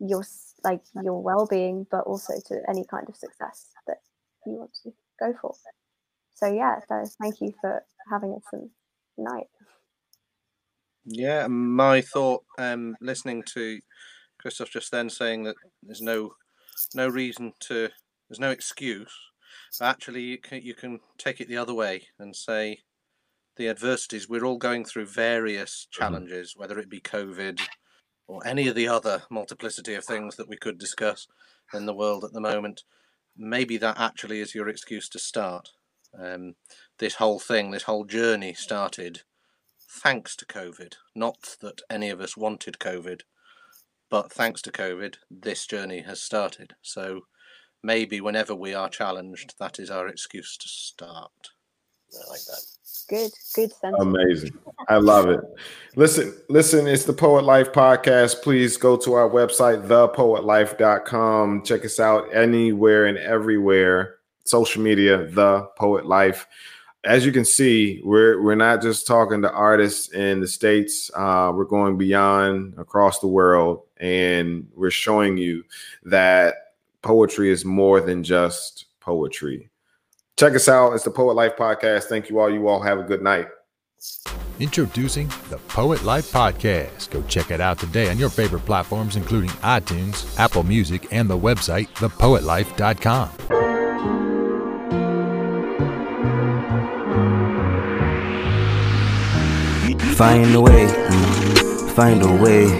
your like your well-being, but also to any kind of success that you want to go for. So yeah, so thank you for having us and tonight. Yeah, my thought, um, listening to Christoph just then saying that there's no no reason to, there's no excuse. But actually, you can you can take it the other way and say the adversities we're all going through various challenges, whether it be COVID or any of the other multiplicity of things that we could discuss in the world at the moment. Maybe that actually is your excuse to start. Um, this whole thing, this whole journey started thanks to COVID. Not that any of us wanted COVID, but thanks to COVID, this journey has started. So maybe whenever we are challenged, that is our excuse to start. I like that. Good, good sentence. Amazing. I love it. Listen, listen, it's the Poet Life podcast. Please go to our website, thepoetlife.com. Check us out anywhere and everywhere. Social media, The Poet Life. As you can see, we're we're not just talking to artists in the states. Uh, we're going beyond across the world, and we're showing you that poetry is more than just poetry. Check us out. It's the Poet Life Podcast. Thank you all. You all have a good night. Introducing the Poet Life Podcast. Go check it out today on your favorite platforms, including iTunes, Apple Music, and the website, thepoetlife.com. Find a way, mm, find a way.